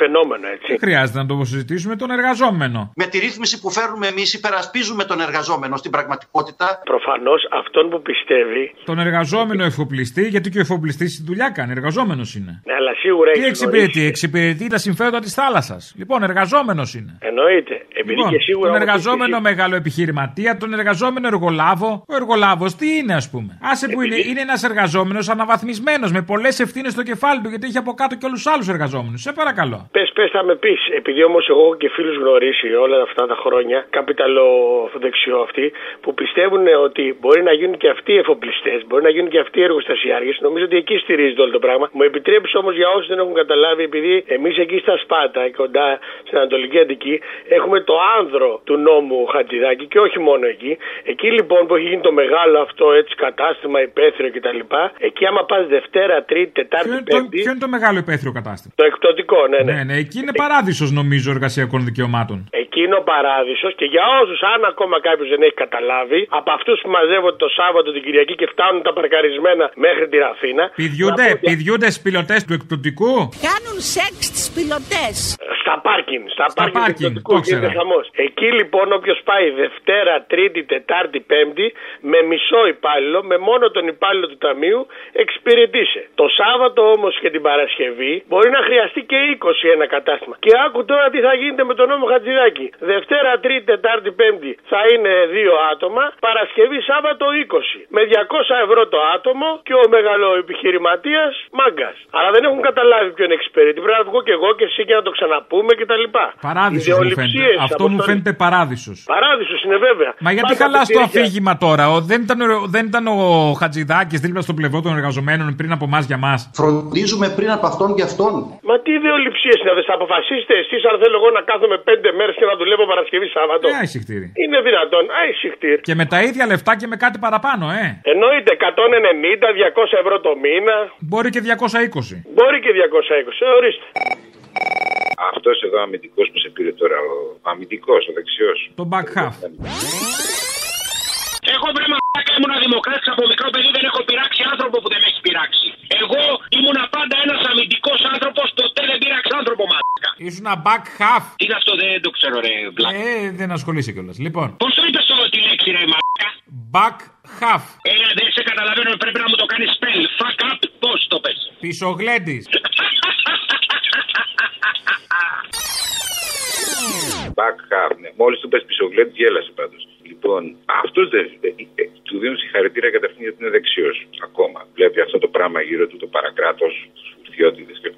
φαινόμενο, έτσι. Δεν χρειάζεται να το συζητήσουμε τον εργαζόμενο. Με τη ρύθμιση που φέρνουμε εμείς, υπερασπίζουμε τον εργαζόμενο στην πραγματικότητα. Προφανώς αυτόν που πιστεύει. Τον εργαζόμενο εφοπλιστή, γιατί και ο εφοπλιστή τη δουλειά κάνει. Εργαζόμενος είναι. Ναι, αλλά σίγουρα Τι έχει εξυπηρετεί, εξυπηρετεί τα συμφέροντα της θάλασσας. Λοιπόν, εργαζόμενος είναι. Εννοείται. Επειδή Λοιπόν, και σίγουρα. τον όμως εργαζόμενο μεγάλο επιχειρηματία, τον εργαζόμενο εργολάβο. Ο εργολάβος τι είναι, ας πούμε; Άσε που είναι, είναι ένας εργαζόμενος αναβαθμισμένος με πολλές ευθύνες στο κεφάλι του, γιατί έχει από κάτω και όλους τους άλλους εργαζόμενους. Σε παρακαλώ. Πες, πες, θα με πεις. Επειδή όμως εγώ έχω και φίλους γνωρίσει όλα αυτά τα χρόνια, καπιταλό δεξιό αυτοί, που πιστεύουν ότι μπορεί να γίνουν και αυτοί εφοπλιστές, μπορεί να γίνουν και αυτοί εργοστασιάρχε. Νομίζω ότι εκεί στηρίζεται όλο το πράγμα. Μου επιτρέπει όμως για όσους δεν έχουν καταλάβει, επειδή εμείς εκεί στα Σπάτα, κοντά στην Ανατολική Αντική, έχουμε το άνδρο του νόμου Χατζηδάκη και όχι μόνο εκεί. Εκεί λοιπόν που έχει γίνει το μεγάλο αυτό έτσι κατάστημα υπαίθριο κτλ. Εκεί άμα πας Δευτέρα, Τρίτη, Τετάρτη, Ποιο, το, Πέμπτη. ποιο είναι το μεγάλο υπαίθριο κατάστημα; Το εκπτωτικό, ναι, ναι. Ναι, ναι, εκεί είναι παράδεισος νομίζω εργασιακών δικαιωμάτων. Εκεί είναι ο παράδεισος και για όσους, αν ακόμα κάποιος δεν έχει καταλάβει, από αυτούς που μαζεύονται το Σάββατο την Κυριακή και φτάνουν τα παρκαρισμένα μέχρι τη Ραφίνα. Πηδιούνται, πηδιούνται στου πιλωτές του εκπτωτικού. Κάνουν σεξ τις πιλωτές. Στα πάρκινγκ, στα, Στα πάρκινγκ, πάρκινγκ, του εκπτωτικού το γίνεται ξέρα. χαμός. Εκεί λοιπόν όποιος πάει Δευτέρα, Τρίτη, Τετάρτη, Πέμπτη με μισό υπάλληλο, με μόνο τον υπάλληλο του ταμείου, εξυπηρετήσε. Το Σάββατο όμως και την Παρασκευή μπορεί να χρειαστεί και 20 ένα κατάστημα. Και άκου τώρα τι θα γίνεται με τον νόμο Χατζηδάκη. Δευτέρα, Τρίτη, Τετάρτη, Πέμπτη θα είναι δύο άτομα. Παρασκευή, Σάββατο 20. Με 200 ευρώ το άτομο και ο μεγαλοεπιχειρηματίας μάγκας. Αλλά δεν έχουν καταλάβει ποιον εξυπηρετεί. Πρέπει να βγω και εγώ και εσύ και να το ξαναπούμε κτλ. Παράδεισος μου φαίνεται. Αυτό μου φαίνεται παράδεισος. Παράδεισος είναι βέβαια. Μα γιατί Πάντα χαλάς το πιπιρίκια. αφήγημα τώρα. Ο, δεν, ήταν, ο- δεν ήταν ο Χατζηδάκης δίπλα στο πλευρό των εργαζομένων πριν από εμάς για μας; Φροντίζουμε πριν από αυτόν και αυτόν. Μα τι ιδεολειψίες είναι αυτέ. Θα αποφασίσετε εσείς αν θέλω εγώ να κάθομαι πέντε μέρες και να δουλεύω Παρασκευή Σάββατο. Ε, αϊσυχτήρι. Είναι δυνατόν. Αϊσυχτήρ. Και με τα ίδια λεφτά και με κάτι παραπάνω, ε. Εννοείται 190-200 ευρώ το μήνα. Μπορεί και 220. Μπορεί και 220. Ε, ορίστε. Αυτός εδώ αμυντικός που σε πήρε τώρα, ο αμυντικός, ο δεξιός. Το back half. Εγώ βρε μαλάκα ήμουν δημοκράτης από μικρό παιδί, δεν έχω πειράξει άνθρωπο που δεν με έχει πειράξει. Εγώ ήμουνα πάντα ένας αμυντικός άνθρωπος, ποτέ δεν πειράξα άνθρωπο μαλάκα. Ήσουν back half. Τι είναι αυτό, δεν το ξέρω ρε μπλάκα. Ε, δεν ασχολείσαι κιόλας. Λοιπόν, Πώ το είπε τη λέξη ρε μαλάκα; back half. Ε, δεν σε καταλαβαίνω, πρέπει να μου το κάνεις spell. Fuck up, πώς το πες; Πισογλέντης. Back half, ναι. Μόλις του πες πισογλέτη, γέλασε πάντως. Λοιπόν, αυτός δεν. ε, ε, του δίνουν συγχαρητήρια καταρχήν γιατί είναι δεξιός. Ακόμα. Βλέπει αυτό το πράγμα γύρω του, το παρακράτος, του φουρτιώτηδε.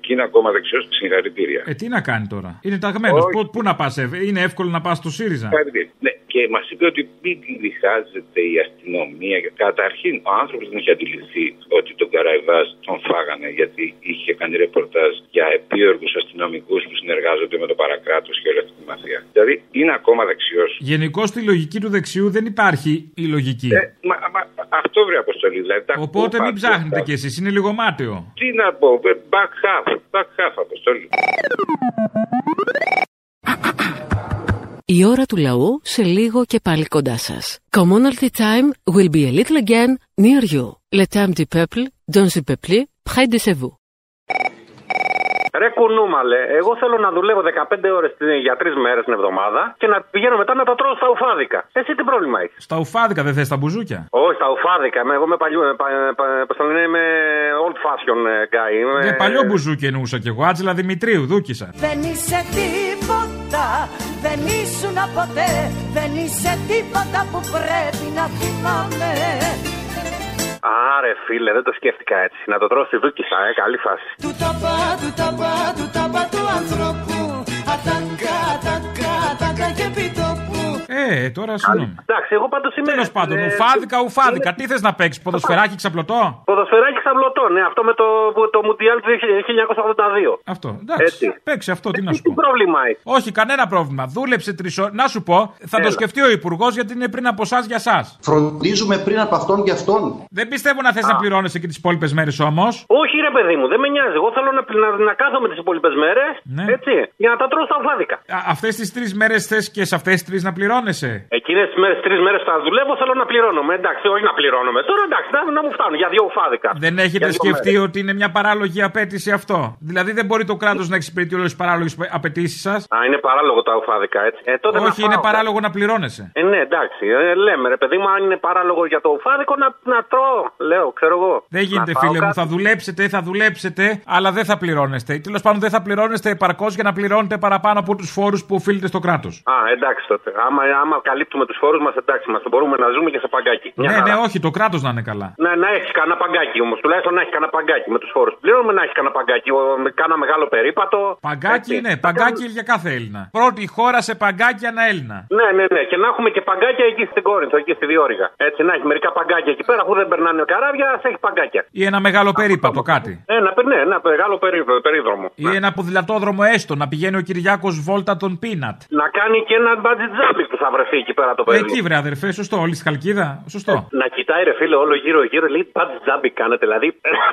Και είναι ακόμα δεξιός, συγχαρητήρια. Ε, τι να κάνει τώρα; Είναι ταγμένος. Όχι. Πού, πού να πας, Είναι εύκολο να πας στο ΣΥΡΙΖΑ; Συγχαρητήρια. Ναι, και και μας είπε ότι μην την διχάζεται η αστυνομία. Καταρχήν, ο άνθρωπος δεν είχε αντιληφθεί ότι τον Καραϊβάς τον φάγανε γιατί είχε κάνει ρεπορτάζ για επίοργους αστυνομικούς που συνεργάζονται με το παρακράτος και όλη αυτή τη μαφία. Δηλαδή είναι ακόμα δεξιός. Γενικώς στη λογική του δεξιού δεν υπάρχει η λογική. Ε, μα, μα, αυτό βρει αποστολή. Δηλαδή, τα Οπότε κούπα, μην ψάχνετε τα- κι εσείς, είναι λίγο μάταιο. Τι να πω, ε, back half, back half αποστολή. Η ώρα του λαού σε λίγο και πάλι κοντά σας. Commonalty time will be a little again near you. Le temps du peuple, dans le peuple, près de chez vous. Ρε κουνούμαλε, εγώ θέλω να δουλεύω 15 ώρες για τρεις μέρες την εβδομάδα και να πηγαίνω μετά να τα τρώω στα ουφάδικα. Εσύ τι πρόβλημα έχεις; Στα ουφάδικα δεν θες τα μπουζούκια; Όχι, στα ουφάδικα. Είμαι- Εγώ είμαι παλιού. ε, πα- ε, πα- Πώς το λένε, είμαι old fashion ε, guy. Είμαι... Για παλιό μπουζούκι εννοούσα κι εγώ. Άτζελα Δημητρίου, δούκισα. Δεν είσαι τίποτα, δεν ήσουν ποτέ Δεν είσαι τίποτα που πρέπει να θυμάμαι Άρε φίλε, δεν το σκέφτηκα έτσι. Να το τρώω στη δούκισα, ε, καλή φάση. Του ταπά, του ταπά, του ταπά του ανθρώπου Ατακά, ατακά, ατακά και επιτόπου Ε, τώρα συγγνώμη. Εντάξει, εγώ πάντως είμαι. Τέλος πάντων, ε, ουφάδικα, ουφάδικα. Τι θες να παίξεις, ποδοσφαιράκι ξαπλωτό; Ποδοσφαιράκι ξαβλωτό, ναι, αυτό με το, που- το Μουντιάλ του 1982. Αυτό. Εντάξει. Έτσι. Παίξει αυτό, τι να σου Τι πω. πρόβλημα έχει; Όχι, κανένα πρόβλημα. Δούλεψε τρεις ώρες. Να σου πω, θα το Έλα. σκεφτεί ο Υπουργός γιατί είναι πριν από εσάς για εσάς. Φροντίζουμε πριν από αυτόν και αυτόν. Δεν πιστεύω να θες να πληρώνεσαι και τις υπόλοιπες μέρες όμως. Όχι, ρε παιδί μου, δεν με νοιάζει. Εγώ θέλω να, να, να κάθομαι τις υπόλοιπες μέρες. Ναι. Έτσι, για να τα τρώω στα ουφάδικα. Αυτές τις τρεις μέρες θες και σε αυτές τις τρεις να πληρώνεσαι. Εκείνες τις μέρες, τρεις μέρες θα δουλεύω, θέλω να πληρώνομαι. Εντάξει, όχι να πληρώνομαι. Τώρα εντάξει, να, να μου φτάνουν για δύο ουφάδικα. Δεν έχετε Για δύο σκεφτεί μέρες. ότι είναι μια παράλογη απέτηση αυτό; Δηλαδή δεν μπορεί το κράτος να εξυπηρετεί όλες τις παράλογες απαιτήσεις σας; Α, είναι παράλογο τα ουφάδικα, έτσι. Ε, τότε να Όχι, είναι φάω. παράλογο να πληρώνεσαι. Ε, ναι, εντάξει. Ε, λέμε, ρε παιδί μου, αν είναι παράλογο για το ουφάδικο, να, να τρώω. Λέω, ξέρω εγώ. Δεν γίνεται, Να φάω φίλε μου. κάτι. Θα δουλέψετε, θα δουλέψετε, αλλά δεν θα πληρώνεστε. Τέλος πάντων, δεν θα πληρώνεστε επαρκώς για να πληρώνετε παραπάνω από τους φόρους που οφείλετε στο κράτος. Α, εντάξει τότε. Άμα, άμα καλύπτουμε τους φόρους μας, εντάξει, μας μπορούμε να ζούμε και σε παγκάκι. Μια Ναι, χαρά. ναι, όχι, το κράτος να είναι καλά. Ναι, να έχεις κανένα παγκάκι όμως. Τουλάχιστον να έχεις κανένα παγκάκι με τους φόρους που πληρώνουμε, να έχεις κανένα παγκάκι. Ο, με κάνα μεγάλο περίπατο. Παγκάκι, ναι, παγκάκι για κάθε Έλληνα. Πρώτη χώρα σε παγκάκι ένα Έλληνα. Ναι, ναι, ναι. Και να έχουμε και παγκάκια εκεί στην Κόρινθο, εκεί στη Διόρυγα. Έτσι, να έχει μερικά παγκάκια εκεί πέρα, αφού δεν περνάνε καράβια, θα έχει παγκάκια. Ή ένα μεγάλο περίπατο, κάτι. Ένα, ναι, ένα μεγάλο περί- περίδρομο. Ή ένα ποδηλατόδρομο έστω, να πηγαίνει ο Κυριάκος Βόλτα τον Πίνατ. Να κάνει και ένα μπατζιτζάμπι που θα βρεθεί εκεί πέρα το παιδί. Εκεί βρε αδερφέ, σωστό, όλη στη Χαλκίδα. Σωστό. Να κοιτάει ρε φίλε όλο γύρω γύρω, λέει μπατζιτζάμπι κάνετε. Δηλαδή,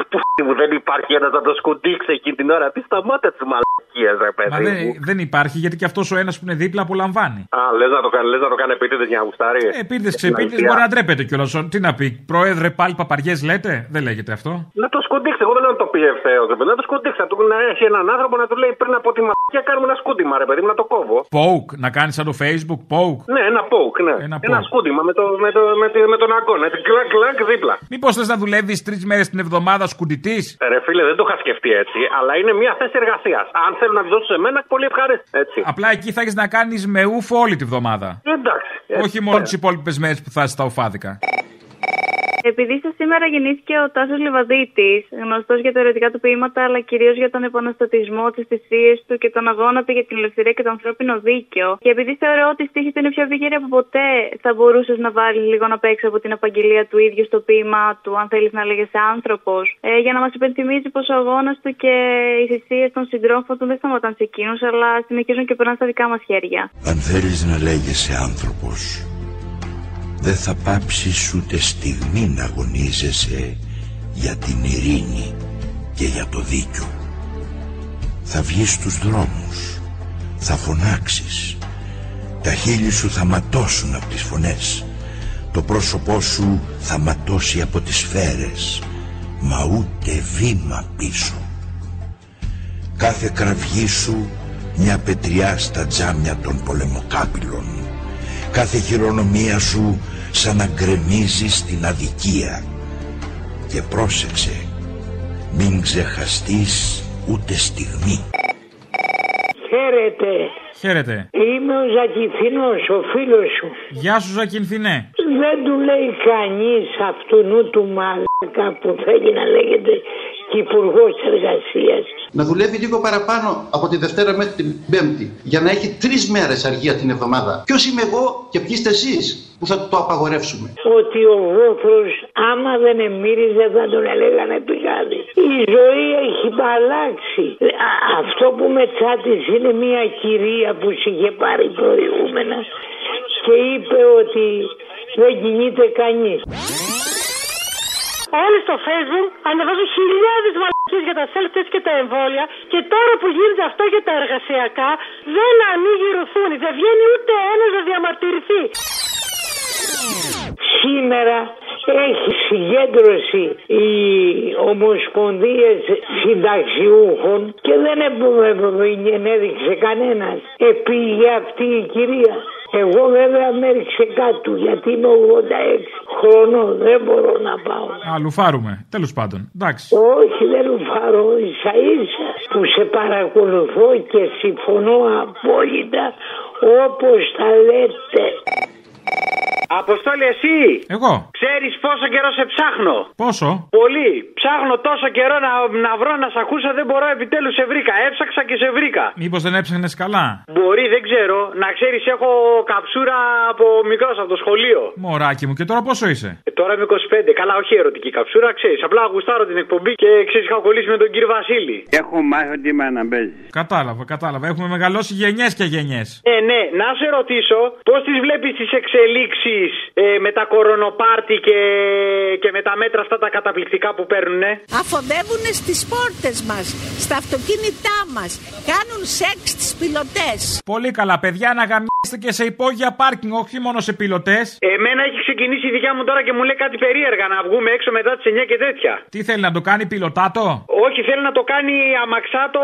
που μου δεν υπάρχει ένας να το σκουντίξει εκείνη την ώρα. Τι σταμάτα τη μαλακία, ρε παιδί. Μα μου. δεν, δεν υπάρχει γιατί και αυτός ο ένας που είναι δίπλα απολαμβάνει. Α, λες να το κάνει, λες να το κάνει επίτηδες για να γουστάρει. Επίτηδες, Στην ξεπίτηδε αλήθεια. μπορεί να ντρέπεται κιόλας. Τι να πει, Πρόεδρε, πάλι παπαριές λέτε. Δεν λέγεται αυτό. Να το σκουντίξει, εγώ δεν λέω να το πει ευθέω. Να το σκουντίξει, να, του, να έχει έναν άνθρωπο να του λέει πριν από τη μαλακία κάνουμε ένα σκούντιμα, ρε παιδί μου, να το κόβω. Poke, να κάνεις σαν το Facebook, poke. Ναι, ένα poke, ναι. Ένα Ένα, poke. σκούντιμα με, το, με, το, με, τη- με τον αγκώνα. Έτσι, κλακ, κλακ, δίπλα. Μήπως θες να δουλεύεις τρεις μέρες την εβδομάδα σκουντητής; Ε, Ρε φίλε, δεν το είχα σκεφτεί έτσι, αλλά είναι μια θέση εργασίας. Αν θέλουν να τη δώσουν σε μένα, πολύ ευχάριστη. Έτσι. Απλά εκεί θα έχεις να κάνεις με ούφο όλη τη βδομάδα. Εντάξει. Όχι μόνο τις υπόλοιπες μέρες που θα είσαι στα οφάδικα. Επειδή σα σήμερα γεννήθηκε ο Τάσος Λιβαδίτης, γνωστός για τα ερωτικά του ποίηματα, αλλά κυρίως για τον επαναστατισμό, τις θυσίες του και τον αγώνα του για την ελευθερία και το ανθρώπινο δίκαιο. Και επειδή θεωρώ ότι η στίχη του είναι πιο επίκαιρη από ποτέ, θα μπορούσες να βάλεις λίγο να παίξεις από την απαγγελία του ίδιου στο ποίημά του, αν θέλεις να λέγεσαι άνθρωπος, ε, για να μας υπενθυμίζει πως ο αγώνας του και οι θυσίες των συντρόφων του δεν σταματάνε σε εκείνους, αλλά συνεχίζουν και περνάνε στα δικά μας χέρια. Αν θέλεις να λέγεσαι άνθρωπος, δεν θα πάψεις ούτε στιγμή να αγωνίζεσαι για την ειρήνη και για το δίκιο. Θα βγεις στους δρόμους, θα φωνάξεις, τα χείλη σου θα ματώσουν από τις φωνές, το πρόσωπό σου θα ματώσει από τις σφαίρες, μα ούτε βήμα πίσω. Κάθε κραυγή σου μια πετριά στα τζάμια των πολεμοκάπηλων. Κάθε χειρονομία σου σαν να γκρεμίζει στην αδικία. Και πρόσεξε, μην ξεχαστείς ούτε στιγμή. Χαίρετε. Χαίρετε. Είμαι ο Ζακηθινός, ο φίλος σου. Γεια σου, Ζακυνθινέ. Δεν του λέει κανείς αυτού νου του μαλάκα που θέλει να λέγεται υπουργός εργασίας. Να δουλεύει λίγο παραπάνω από τη Δευτέρα μέχρι την Πέμπτη για να έχει τρεις μέρες αργία την εβδομάδα. Ποιος είμαι εγώ και ποιοι είστε εσείς που θα το απαγορεύσουμε; Ότι ο βόθρος άμα δεν εμμύριζε θα τον έλεγανε πηγάδι. Η ζωή έχει αλλάξει. Α- Αυτό που με τσάτισε είναι μια κυρία που σε είχε πάρει προηγούμενα και είπε ότι δεν κινείται κανείς. Όλοι στο facebook ανεβάζουν χιλιάδες μαλακίε για τα self-test και τα εμβόλια και τώρα που γίνεται αυτό για τα εργασιακά δεν ανοίγει ρουθούνη. Δεν βγαίνει ούτε ένας να διαμαρτυρηθεί. Σήμερα έχει συγκέντρωση οι ομοσπονδίες συνταξιούχων και δεν επ- ενέδειξε κανένας. Επήγε αυτή η κυρία. Εγώ βέβαια με έριξε κάτω γιατί είμαι 86 χρονών. Δεν μπορώ να πάω. Α, λουφάρουμε. Τέλος πάντων. Εντάξει. Όχι, δεν λουφάρω ίσα ίσα που σε παρακολουθώ και συμφωνώ απόλυτα όπως τα λέτε. Αποστόλη, εσύ! Εγώ. Ξέρεις πόσο καιρό σε ψάχνω; Πόσο; Πολύ. Ψάχνω τόσο καιρό να, να βρω να σε ακούσω, δεν μπορώ, επιτέλους σε βρήκα. Έψαξα και σε βρήκα. Μήπως δεν έψαχνες καλά; Μπορεί, δεν ξέρω. Να ξέρεις, έχω καψούρα από μικρός, από το σχολείο. Μωράκι μου, και τώρα πόσο είσαι; Ε, τώρα είμαι 25. Καλά, όχι ερωτική καψούρα, ξέρεις. Απλά γουστάρω την εκπομπή και ξέρεις, είχα κολλήσει με τον κύριο Βασίλη. Έχω μάθει ότι είμαι να παίζει. Κατάλαβα, κατάλαβα. Έχουμε μεγαλώσει γενιές και γενιές. Ε, ναι, να σε ρωτήσω, πώς τις βλέπεις τις εξελίξεις ε, με τα κορονοπάρτι και, και με τα μέτρα αυτά τα καταπληκτικά που παίρνουνε. Αφοδεύουν στις πόρτες μας, στα αυτοκίνητά μας. Κάνουν σεξ στις πιλωτές. Πολύ καλά, παιδιά, να γαμίσετε και σε υπόγεια πάρκινγκ, όχι μόνο σε πιλωτές. Εμένα έχει ξεκινήσει η δικιά μου τώρα και μου λέει κάτι περίεργα να βγούμε έξω μετά τις 9 και τέτοια. Τι θέλει να το κάνει πιλωτάτο; Όχι, θέλει να το κάνει αμαξάτο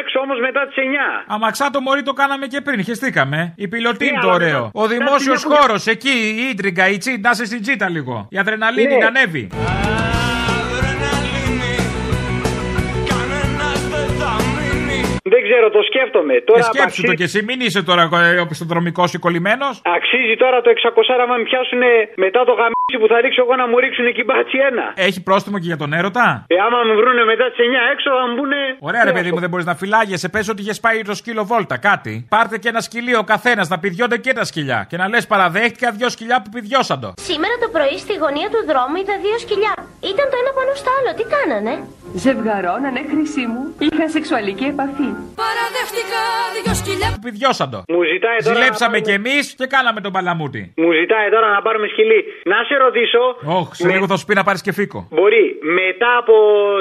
έξω όμως μετά τις 9. Αμαξάτο μωρή το κάναμε και πριν, χεστήκαμε. Η πιλωτή Ναι, είναι το αλλά ωραίο. μετά- Ο μετά δημόσιος στην έχουν- χώρος, εκεί, η ίντριγκα, η τσι, να είσαι στην τσίτα λίγο. Η αδρεναλίνη Ναι. να ανέβει. Δεν ξέρω, το σκέφτομαι. Τώρα Ε, σκέψου το αξίζει- κι εσύ, μην είσαι τώρα ε, οπισθοδρομικός ή κολλημένος. Αξίζει τώρα το 600 άμα με πιάσουν μετά το γαμίσι που θα ρίξω εγώ να μου ρίξουν εκεί μπάτσι ένα. Έχει πρόστιμο και για τον έρωτα; Ε, άμα με βρούνε μετά τις 9 έξω, θα μου πούνε. Ωραία, ρε παιδί μου, δεν μπορείς να φυλάγεσαι. Πες ότι είχες πάει το σκύλο βόλτα, κάτι. Πάρτε και ένα σκυλίο ο καθένας να πηδιώνται και τα σκυλιά. Και να λες παραδέχτηκα δύο σκυλιά που πηδιώσαν το. Σήμερα το πρωί στη γωνία του δρόμου είδα δύο σκυλιά. Ήταν το ένα πάνω στο άλλο. Τι κάνανε; Ζευγαρώνανε, ναι, χρυσή μου. Είχαν σεξουαλική επαφή. Παραδέχτηκα δύο σκυλιά. Που πηδιώσαν το. Μου ζητάει τώρα. Ζηλέψαμε κι εμείς και κάναμε τον παλαμούτι. Μου ζητάει τώρα να πάρουμε σκυλί. Να σε ρωτήσω. Όχι, σε λίγο θα σου πει να πάρεις και φίκο. Μπορεί μετά από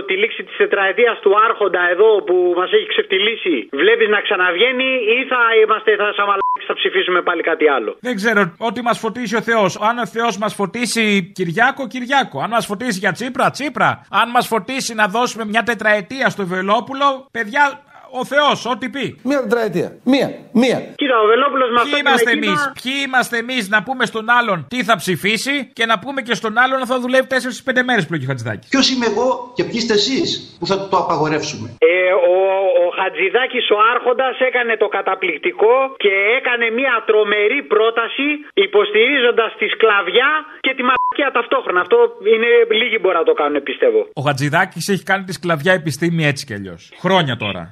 τη λήξη της τετραετίας του Άρχοντα εδώ που μας έχει ξεφτυλίσει, βλέπεις να ξαναβγαίνει ή θα είμαστε θα σαν μαλάκες, θα ψηφίσουμε πάλι κάτι άλλο; Δεν ξέρω, ό,τι μας φωτίσει ο Θεός. Αν ο Θεός μας φωτίσει Κυριάκο, Κυριάκο. Αν μας φωτίσει για Τσίπρα, Τσίπρα. Αν μας φωτίσει να δώσουμε μια τετραετία στο Βελόπουλο, παιδιά, ο Θεός, ό,τι πει. Μία τετραετία. Μία. Μία. Κοίτα, ο Βελόπουλο μας Ποιοι είμαστε εμείς, ποιοι είμαστε εμείς να πούμε στον άλλον τι θα ψηφίσει και να πούμε και στον άλλον να θα δουλεύει 4-5 μέρες που λέγει ο Χατζηδάκη. Ποιος είμαι εγώ και ποιοι είστε εσείς που θα το απαγορεύσουμε; Ε, ο, ο Χατζηδάκης ο Άρχοντας έκανε το καταπληκτικό και έκανε μια τρομερή πρόταση υποστηρίζοντας τη σκλαβιά και τη μαλακία ταυτόχρονα. Αυτό είναι λίγοι μπορεί να το κάνουν πιστεύω. Ο Χατζηδάκης έχει κάνει τη σκλαβιά επιστήμη έτσι κι αλλιώς. Χρόνια τώρα.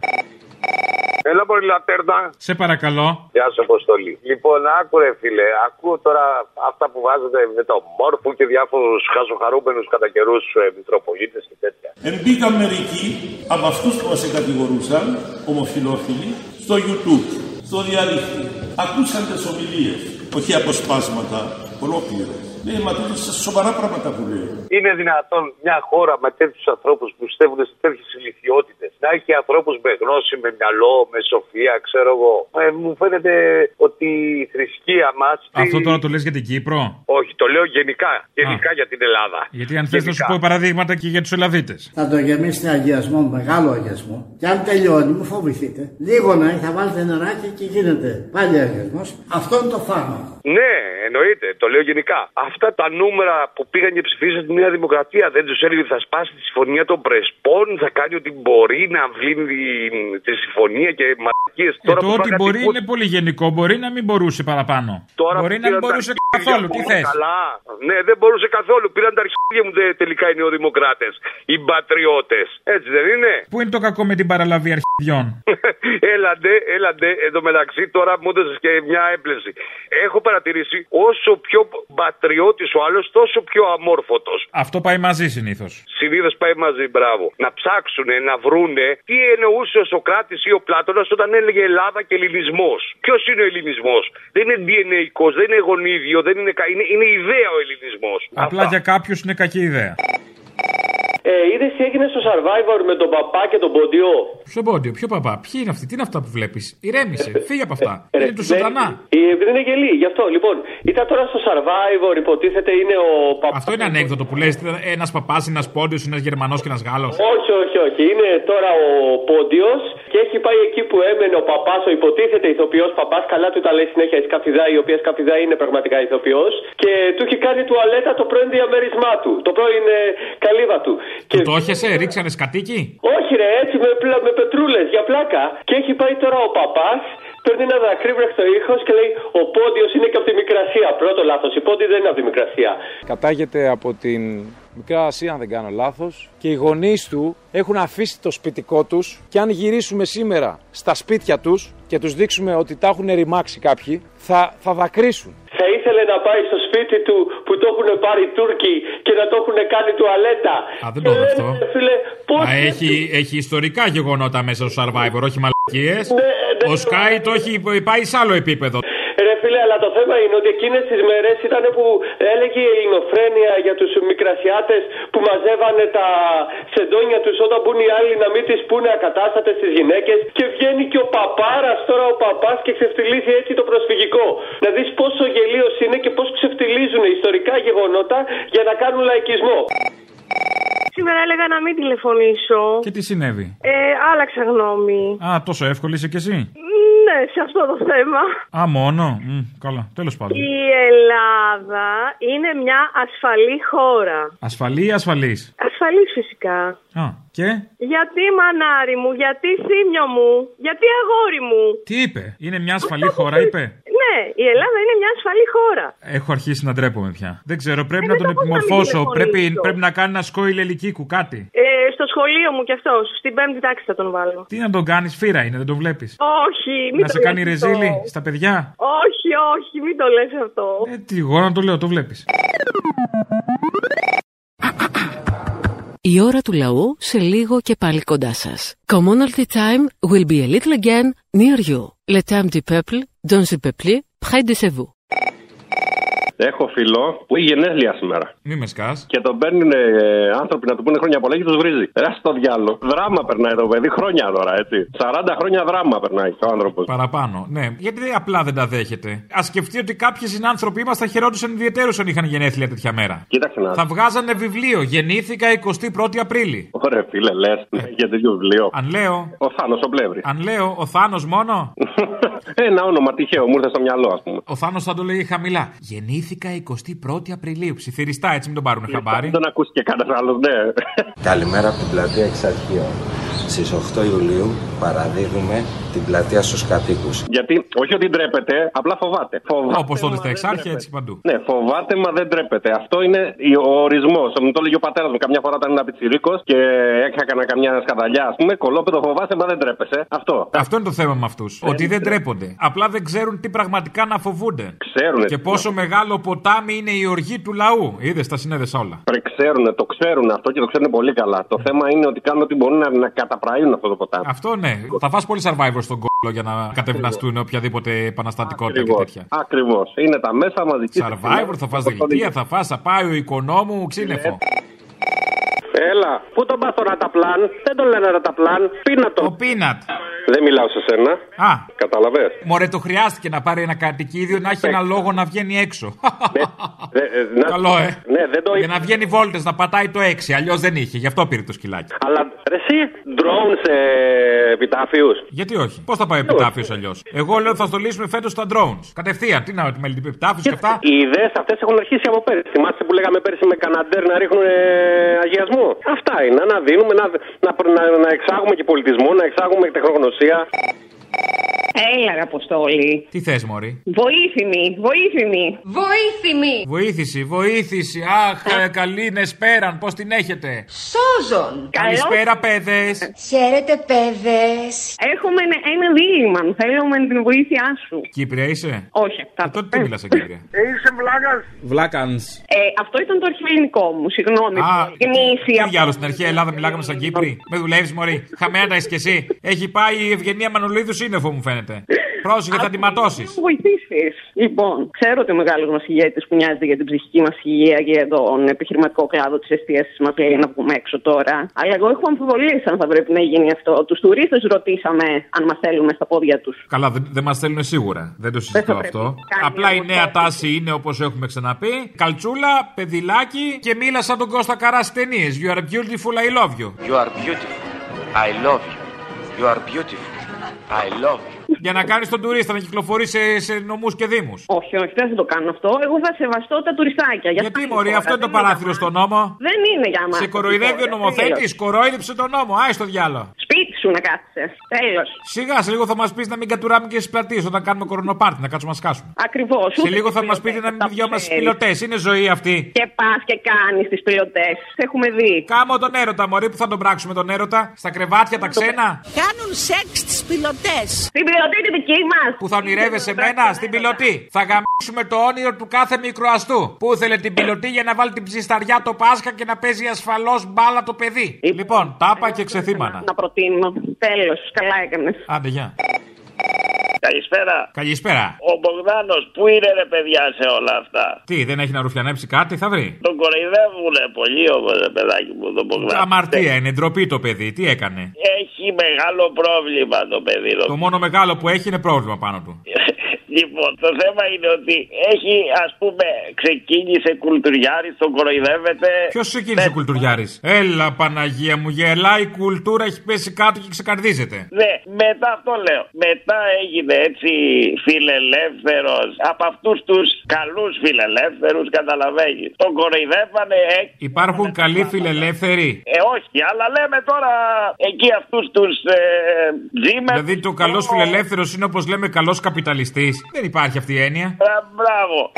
Έλα πολύ λατέρνα. Σε παρακαλώ. Γεια σου, Αποστολή. Λοιπόν, άκουρε φίλε, ακούω τώρα αυτά που βάζετε με το μόρφου και διάφορους χαζοχαρούμενους κατά καιρούς ε, μητροπολίτες και τέτοια. Εμπήκαν μερικοί από αυτούς που μας κατηγορούσαν, ομοφυλόφιλοι, στο YouTube, στο διαδίκτυο. Ακούσαν τις ομιλίες, όχι αποσπάσματα, ολόκληρες. Ναι, μα τότε σε σοβαρά πράγματα που λέει. Είναι δυνατόν μια χώρα με τέτοιους ανθρώπους που πιστεύουν σε τέτοιες ηλικιότητες να έχει ανθρώπους με γνώση, με μυαλό, με σοφία, ξέρω εγώ. Ε, μου φαίνεται ότι η θρησκεία μας. Αυτό τώρα το λες για την Κύπρο; Όχι, το λέω γενικά. Γενικά για την Ελλάδα. Γιατί αν θες να σου πω παραδείγματα και για τους Ελλαδίτες. Θα το γεμίσετε αγιασμό, μεγάλο αγιασμό. Και αν τελειώνει, μου φοβηθείτε. Λίγο να έχει, θα βάλετε νεράκι και γίνεται πάλι αγιασμός. Αυτό είναι το φάρμακο. Ναι, εννοείται, το λέω γενικά. Αυτά τα νούμερα που πήγαν και ψηφίσαν τη Νέα Δημοκρατία δεν τους έλεγε ότι θα σπάσει τη συμφωνία των Πρεσπών, θα κάνει ότι μπορεί να βλύνει τη συμφωνία και μαλακίες. Ε, το ότι μπορεί είναι πολύ γενικό. Μπορεί να μην μπορούσε παραπάνω. Τώρα μπορεί που να μην πήραν τα μπορούσε αρχίδια καθόλου. Τι πολύ θες; Καλά. Ναι, δεν μπορούσε καθόλου. Πήραν τα αρχίδια μου τε- τελικά οι νεοδημοκράτες. Οι πατριώτες. Έτσι δεν είναι; Πού είναι το κακό με την παραλαβή αρχιδιών; [LAUGHS] έλαντε, έλαντε. Εν τω μεταξύ τώρα μου έδωσε και μια έμπλεση. Έχω παρατηρήσει όσο πιο πατριώτης ο άλλος, τόσο πιο αμόρφωτος. Αυτό πάει μαζί συνήθως. Συνήθως πάει μαζί, μπράβο. Να ψάξουν, να βρούνε τι εννοούσε ο Σοκράτης ή ο Πλάτωνας όταν έλεγε Ελλάδα και ελληνισμός. Ποιος είναι ο ελληνισμός; Δεν είναι DNA, δεν είναι γονίδιο, δεν είναι, κα- είναι, είναι ιδέα ο ελληνισμός. Απλά για κάποιους είναι κακή ιδέα. Ε, είδες τι έγινε στο survivor με τον παπά και τον ποντιό; Ποιο πόντιο, ποιο παπά, ποιοι είναι αυτοί, τι είναι αυτά που βλέπεις; Ηρέμησε, φύγε από αυτά. Ε, Είναι του σατανά. Ε, επειδή είναι γελί, γι' αυτό. Λοιπόν, ήταν τώρα στο survivor, υποτίθεται είναι ο παπά. Αυτό είναι ανέκδοτο που λες: Ένας παπάς, ένας πόντιος, ένας Γερμανός και ένας Γάλλος. Όχι, όχι, όχι. Είναι τώρα ο πόντιος και έχει πάει εκεί που έμενε ο παπάς, ο υποτίθεται ηθοποιός παπάς. Καλά του τα λέει συνέχεια η Σκαφιδά, η οποία Σκαφιδά είναι πραγματικά ηθοποιός. Και του έχει κάνει τουαλέτα το πρώην διαμέρισμά του, το πρώην ε, καλύβα του. Του το έχεσαι, ρίξανε σκατίκι; Όχι, ρε, έτσι με, πλα- με πετρούλες για πλάκα. Και έχει πάει τώρα ο παπάς, παίρνει ένα δακρύβρεχτο ήχος και λέει: Ο πόντιος είναι και από τη Μικρασία. Πρώτο λάθος. Η πόντι δεν είναι από τη Μικρασία. Κατάγεται από την Μικρά Ασία, αν δεν κάνω λάθος. Και οι γονείς του έχουν αφήσει το σπιτικό τους. Και αν γυρίσουμε σήμερα στα σπίτια τους και τους δείξουμε ότι τα έχουν ρημάξει κάποιοι, θα, θα δακρύσουν. Θα ήθελε να πάει στο σπίτι του που το έχουν πάρει οι Τούρκοι και να το έχουν κάνει τουαλέτα. Α, δεν το είδα αυτό. Ε, Φίλε, πώς Α, έχει, έχει ιστορικά γεγονότα μέσα στο survivor, όχι μαλακίες. Ναι, Ο Sky το έχει πάει σε άλλο επίπεδο. Ρε φίλε, αλλά το θέμα είναι ότι εκείνες τις μέρες ήταν που έλεγε η ελληνοφρένεια για τους μικρασιάτες που μαζεύανε τα σεντόνια τους όταν μπουν οι άλλοι να μην τις πούνε ακατάστατες στι γυναίκες. Και βγαίνει και ο παπάρας τώρα ο παπάς και ξεφτυλίζει έτσι το προσφυγικό. Να δεις πόσο γελίος είναι και πώς ξεφτυλίζουν ιστορικά γεγονότα για να κάνουν λαϊκισμό. Σήμερα έλεγα να μην τηλεφωνήσω. Και τι συνέβη; Ε, άλλαξα γνώμη. Α, τόσο εύκολη είσαι κι εσύ; Ναι, σε αυτό το θέμα. Α, μόνο. Μ, καλά, τέλος πάντων. Η Ελλάδα είναι μια ασφαλή χώρα. Ασφαλή ή ασφαλής; Ασφαλής φυσικά. Α, και; Γιατί μανάρι μου, γιατί θύμιο μου, γιατί αγόρι μου; Τι είπε, είναι μια ασφαλή χώρα, είπε; Ναι, η Ελλάδα είναι μια ασφαλή χώρα. Έχω αρχίσει να ντρέπομαι πια. Δεν ξέρω, πρέπει Ε, να δεν τον θα μπορούσα να μην επιμορφώσω. Πρέπει, τηλεφωνήσω. πρέπει να κάνει ένα σκόιλ ελικίκου, κάτι. Ε, στο σχολείο μου κι αυτός. Στην πέμπτη τάξη θα τον βάλω. Τι να τον κάνεις, φύρα είναι, δεν τον βλέπεις; Όχι, μην Να το σε λες κάνει αυτό. ρεζίλη στα παιδιά; Όχι, όχι, μην το λες αυτό. Ε, τι, εγώ να το λέω, το βλέπεις. Η ώρα του λαού σε λίγο και πάλι κοντά σας. Commonalty time will be a little again near you. Le temps du peuple, dans le peuple, près de chez vous. Έχω φίλο που έχει γενέθλια σήμερα. Μη με σκάς. Και τον παίρνουν ε, άνθρωποι να του πούνε χρόνια πολλά και τους βρίζει. Ρε στο διάλογο. Δράμα περνάει το παιδί, χρόνια τώρα έτσι. 40 χρόνια δράμα περνάει ο άνθρωπος. Παραπάνω, ναι. Γιατί απλά δεν τα δέχεται. Α σκεφτεί ότι κάποιοι συνάνθρωποι μας θα χαιρόντουσαν ιδιαίτερω αν είχαν γενέθλια τέτοια μέρα. Κοίταξε να. Θα βγάζανε βιβλίο. Γεννήθηκα 21η Απρίλη. Ωραία, φίλε, λες. Για τέτοιο βιβλίο. Αν λέω. Ο Θάνος ο Πλεύρης. Αν λέω ο Θάνος μόνο. [LAUGHS] Ένα όνομα τυχαίο, μου ήρθε στο μυαλό, ας πούμε. Ο Θάνος θα το λέει χαμηλά. Γεννήθηκα 21η Απριλίου. Ψιθυριστά, έτσι μην τον πάρουν χαμπάρι. Δεν ακούσει και κανένας άλλος, ναι. Καλημέρα από την πλατεία Εξαρχείων. Στις 8 Ιουλίου παραδίδουμε την πλατεία στους κατοίκους. Γιατί, όχι ότι ντρέπεται, απλά φοβάται. φοβάται Όπως τότε μα στα δεν Εξάρχεια, ντρέπεται. έτσι παντού. Ναι, φοβάται, μα δεν ντρέπεται. Αυτό είναι ο ορισμός. Μου το έλεγε ο πατέρας μου καμιά φορά όταν ήμουν πιτσιρίκος και έκανα καμιά σκαδαλιά, ας πούμε. Κολόπεδο φοβάσαι, μα δεν ντρέπεσαι. Αυτό. Αυτό είναι το θέμα με αυτούς. Ότι δεν ντρέπονται. Απλά δεν ξέρουν τι πραγματικά να φοβούνται. Ξέρουνε. Και πόσο μεγάλο ποτάμι είναι η οργή του λαού. Είδες, τα συνέδεσα όλα. Πρέπει ξέρουν, το ξέρουν αυτό και το ξέρουν πολύ καλά. Το θέμα είναι ότι κάνουν ό,τι μπορούν να, να καταπραίνουν αυτό το ποτάμι. Αυτό ναι. Θα φας πολύ survivor στον κόλλο για να κατευναστούν οποιαδήποτε επαναστατικότητα και Ακριβώς. τέτοια. Ακριβώς. Είναι τα μέσα μαζικής. Survivor, θα φας δελτία, θα φας, θα πάει ο οικονόμου, ξύνεφο. Έλα, πού τον πας το ραταπλάν, δεν τον λένε ραταπλάν, πίνατο. Ο πίνατ. Δεν μιλάω σε σένα. Α. Κατάλαβες; Μωρέ, το χρειάστηκε να πάρει ένα κατοικίδιο να έχει ένα λόγο να βγαίνει έξω. Καλό, ε. Ναι, δεν το Για να βγαίνει βόλτες να πατάει το 6. Αλλιώς δεν είχε, γι' αυτό πήρε το σκυλάκι. Αλλά ρε, εσύ drone σε επιτάφιους. Γιατί όχι; Πώς θα πάει επιτάφιος αλλιώς; Εγώ λέω ότι θα στολίσουμε φέτος τα drones. Κατευθείαν. Τι να με επιτάφιος και αυτά; Οι ιδέες αυτές έχουν αρχίσει από πέρυσι. Θυμάστε που λέγαμε πέρυσι με Καναντέρ να ρίχνουν ε, αγιασμό. Αυτά είναι. Να δίνουμε, να, να, να, να εξάγουμε και πολιτισμό, να εξάγουμε τεχνογνωσία. Έλα, ρε Αποστόλη. Τι θες, Μωρή; Βοήθημη, βοήθημη. Βοήθημη. Βοήθηση, βοήθηση. Αχ, ε, καλή νεσπέραν, πώς την έχετε; Σόζον. Καλησπέρα, παιδες. Χαίρετε, παιδες. Έχουμε ένα, ένα δίλημα. Θέλουμε την βοήθειά σου. Κύπρια είσαι; Όχι, αυτά. Ε, τότε τι μιλάς σε Κύπρια; Είσαι βλάκας. Βλάκανς. Ε, αυτό ήταν το αρχαιοελληνικό μου, συγγνώμη. Α, Γνήσια. τι διάλογος στην αρχαία Ελλάδα μιλάγαμε σαν Κύπρη. Με δουλεύεις, Μωρή; Χαμένα τα είσαι κι εσύ. Έχει πάει η Ευγενία Μανολίδου σύννεφο, μου φαίνεται. Πρόσεχε, θα τη ματώσεις. Να βοηθήσεις. Λοιπόν, ξέρω ότι ο μεγάλος μας ηγέτης που νοιάζεται για την ψυχική μας υγεία και για τον επιχειρηματικό κλάδο της εστίαση μας λέει να βγούμε έξω τώρα. Αλλά εγώ έχω αμφιβολίες αν θα πρέπει να γίνει αυτό. Τους τουρίστες ρωτήσαμε αν μας θέλουν στα πόδια τους. Καλά, δεν, δεν μας θέλουν σίγουρα. Δεν το συζητώ αυτό. Απλά η νέα τάση είναι όπως έχουμε ξαναπεί. Καλτσούλα, παιδιλάκι και μίλα σαν τον Κώστα Καρά στις ταινίες. You are beautiful, I love you. You are beautiful. I love you. You are beautiful. I love you. Για να κάνεις τον τουρίστα να κυκλοφορείς σε, σε νομούς και δήμους. Όχι, όχι, δεν θα το κάνω αυτό. Εγώ θα σεβαστώ τα τουριστάκια. Για Γιατί, Μωρή, αυτό είναι το παράθυρο στον νόμο; Δεν είναι για μα. Σε κοροϊδεύει ο νομοθέτης, κορόιδεψε τον νόμο. Άι στο διάλο. Σπίτι σου να κάθεσαι. Τέλος. Σιγά, σε λίγο θα μας πεις να μην κατουράμε και στι πλατείε όταν κάνουμε κορονοπάρτι, να κάτσουμε να σκάσουμε. Ακριβώς. Σε λίγο θα μας πείτε να μην διώμαστε στι πιλωτέ. Είναι ζωή αυτή. Και πας και κάνεις τις πιλωτέ. Έχουμε δει. Κάμω τον έρωτα, Μωρή, που θα τον πράξουμε τον έρωτα. Στα κρεβάτια τα ξένα. Κάνουν σεξ τι πιλωτέ. Την πιλωτή τη δική μας. Που θα ονειρεύεσαι μένα στην πιλωτή. Θα γαμίσουμε το όνειρο του κάθε μικροαστού. Που ήθελε την πιλωτή για να βάλει την ψισταριά το Πάσχα και να παίζει ασφαλώς μπάλα το παιδί. Λοιπόν, τάπα και ξεθύμανα. Να προτείνω. Τέλος, καλά έκανες. Άντε, γεια. Καλησπέρα. Καλησπέρα. Ο Μπογδάνος, πού είναι ρε παιδιά σε όλα αυτά; Τι, δεν έχει να ρουφιανέψει κάτι, θα βρει; Τον κοροϊδεύουνε πολύ όμως, ρε παιδάκι μου, τον Μπογδάνο. Αμαρτία είναι, ντροπή το παιδί, τι έκανε; Έχει μεγάλο πρόβλημα το παιδί. Το μόνο μεγάλο που έχει είναι πρόβλημα πάνω του. [LAUGHS] Λοιπόν, το θέμα είναι ότι έχει, ας πούμε, ξεκίνησε κουλτουριάρης, τον κοροϊδεύεται. Ποιος ξεκίνησε ναι. κουλτουριάρης; Έλα, Παναγία μου, γελάει η κουλτούρα, έχει πέσει κάτω και ξεκαρδίζεται. Ναι, μετά αυτό λέω. Μετά έγινε έτσι φιλελεύθερος από αυτούς τους καλούς φιλελεύθερους, καταλαβαίνεις. Τον κοροϊδεύανε. Ε, Υπάρχουν καλοί φιλελεύθεροι; Ε, όχι, αλλά λέμε τώρα εκεί αυτούς τους ε, τζίμε. Δηλαδή, το καλός φιλελεύθερος είναι όπως λέμε καλός καπιταλιστής. Δεν υπάρχει αυτή η έννοια. Μπράβο.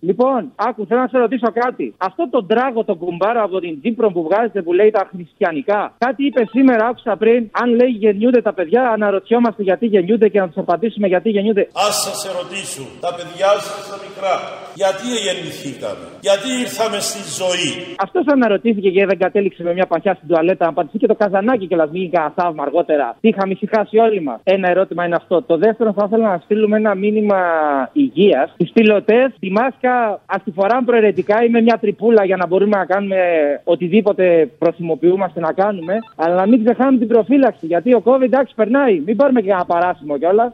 Λοιπόν, άκου, θέλω να σε ρωτήσω κάτι. Αυτό το τράγο, το κουμπάρο από την Τζίπρο που βγάζετε που λέει τα χριστιανικά. Κάτι είπε σήμερα, άκουσα πριν. Αν λέει γεννιούνται τα παιδιά, αναρωτιόμαστε γιατί γεννιούνται και να τους απαντήσουμε γιατί γεννιούνται. Α σας ερωτήσω, τα παιδιά σας τα μικρά, γιατί γεννηθήκαμε, γιατί ήρθαμε στη ζωή; Αυτός αναρωτήθηκε και δεν κατέληξε με μια παχιά στην τουαλέτα. Να απαντηθεί και το καζανάκι και μην κανένα θαύμα αργότερα. Τι είχαμε ησυχάσει όλοι μας. Ένα ερώτημα είναι αυτό. Το δεύτερο θα ήθελα να στείλουμε ένα μήνυμα υγείας στους πιλωτέ. Τη μάσκα ας τη φοράμε προαιρετικά ή με μια τρυπούλα για να μπορούμε να κάνουμε οτιδήποτε προθυμοποιούμαστε να κάνουμε. Αλλά να μην ξεχάνουμε την προφύλαξη. Γιατί ο COVID εντάξει περνάει. Μην πάρουμε και ένα παράσημο κιόλας.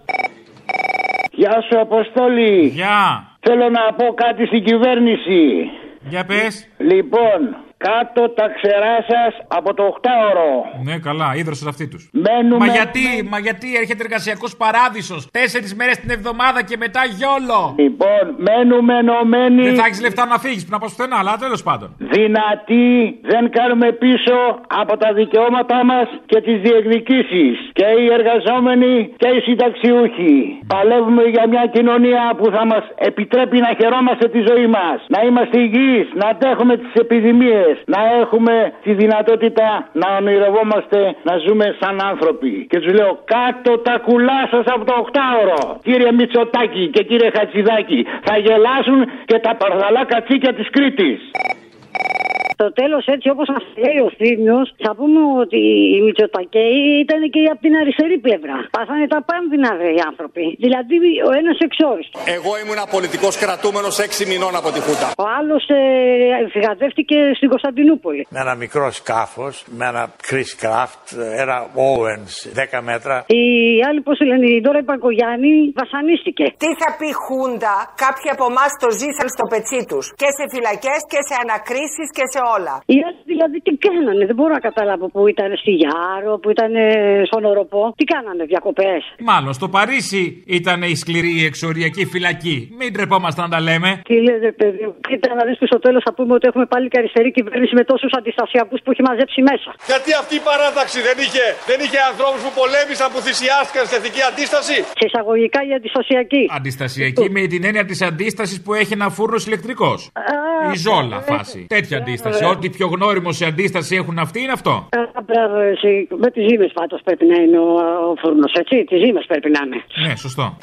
Γεια σου, Αποστόλη. Γεια. Θέλω να πω κάτι στην κυβέρνηση. Για πες. Λοιπόν, κάτω τα ξερά σας από το 8ωρο. Ναι, καλά, ίδρωσαν αυτοί τους. Μένουμε... Μα γιατί, μα γιατί έρχεται εργασιακός παράδεισος. Τέσσερις μέρες την εβδομάδα και μετά γιόλο; Λοιπόν, μένουμε ενωμένοι. Δεν θα έχεις λεφτά να φύγεις, να πας πουθενά, αλλά τέλος πάντων. Δυνατοί, δεν κάνουμε πίσω από τα δικαιώματά μας και τις διεκδικήσεις. Και οι εργαζόμενοι και οι συνταξιούχοι. Παλεύουμε για μια κοινωνία που θα μας επιτρέπει να χαιρόμαστε τη ζωή μας. Να είμαστε υγιείς, να αντέχουμε τις επιδημίες να έχουμε τη δυνατότητα να ονειρευόμαστε να ζούμε σαν άνθρωποι. Και τους λέω κάτω τα κουλά σας από το 8ωρο. Κύριε Μητσοτάκη και κύριε Χατσιδάκη, θα γελάσουν και τα παρδαλά κατσίκια της Κρήτης. Το τέλος, έτσι όπως μας λέει ο Θήμιο, θα πούμε ότι οι Μητσοτακέοι ήταν και από την αριστερή πλευρά. Πάθανε τα πάνδυνα, δε οι άνθρωποι. Δηλαδή ο ένας εξόριστος. Εγώ ήμουν πολιτικό κρατούμενος 6 μηνών από τη Χούτα. Ο άλλος ε, φυγαδεύτηκε στην Κωνσταντινούπολη. Με ένα μικρό σκάφος, με ένα Chris Craft, ένα Owens 10 μέτρα. Η άλλη, πώς λένε, η Δώρα Παγκογιάννη βασανίστηκε. Τι θα πει Χούντα, κάποιοι από εμάς το ζήσαν στο πετσί τους. Και σε φυλακές και σε ανακρίσεις και σε όλα. Οι άλλοι δηλαδή τι κάνανε, δεν μπορώ να καταλάβω που ήταν στη Γιάρο, που ήταν ε, στον Οροπό. Τι κάνανε, διακοπές; Μάλλον στο Παρίσι ήταν η σκληρή εξοριακή φυλακή. Μην τρεπόμαστε να τα λέμε. Τι λέτε, παιδί μου, κοίτα να δεις που στο τέλο θα πούμε ότι έχουμε πάλι και αριστερή κυβέρνηση με τόσους αντιστασιακούς που έχει μαζέψει μέσα. Γιατί αυτή η παράταξη δεν είχε, δεν είχε ανθρώπους που πολέμησαν, που θυσιάστηκαν στην εθνική αντίσταση; Σε εισαγωγικά η αντιστασιακή. Αντιστασιακή με την έννοια της αντίστασης που έχει ένα φούρνος ηλεκτρικός. Η ζόλα φάση. Τέτοια αντίσταση. Ό,τι πιο γνώριμο σε αντίσταση έχουν αυτοί είναι αυτό. Α, μπράβο, εσύ. Με τις ζήμε πάντως πρέπει να είναι ο, ο φούρνος, έτσι. Τις ζήμε πρέπει να είναι. Ναι, σωστό.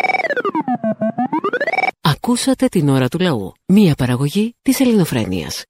Ακούσατε την ώρα του λαού. Μία παραγωγή της ελληνοφρένειας.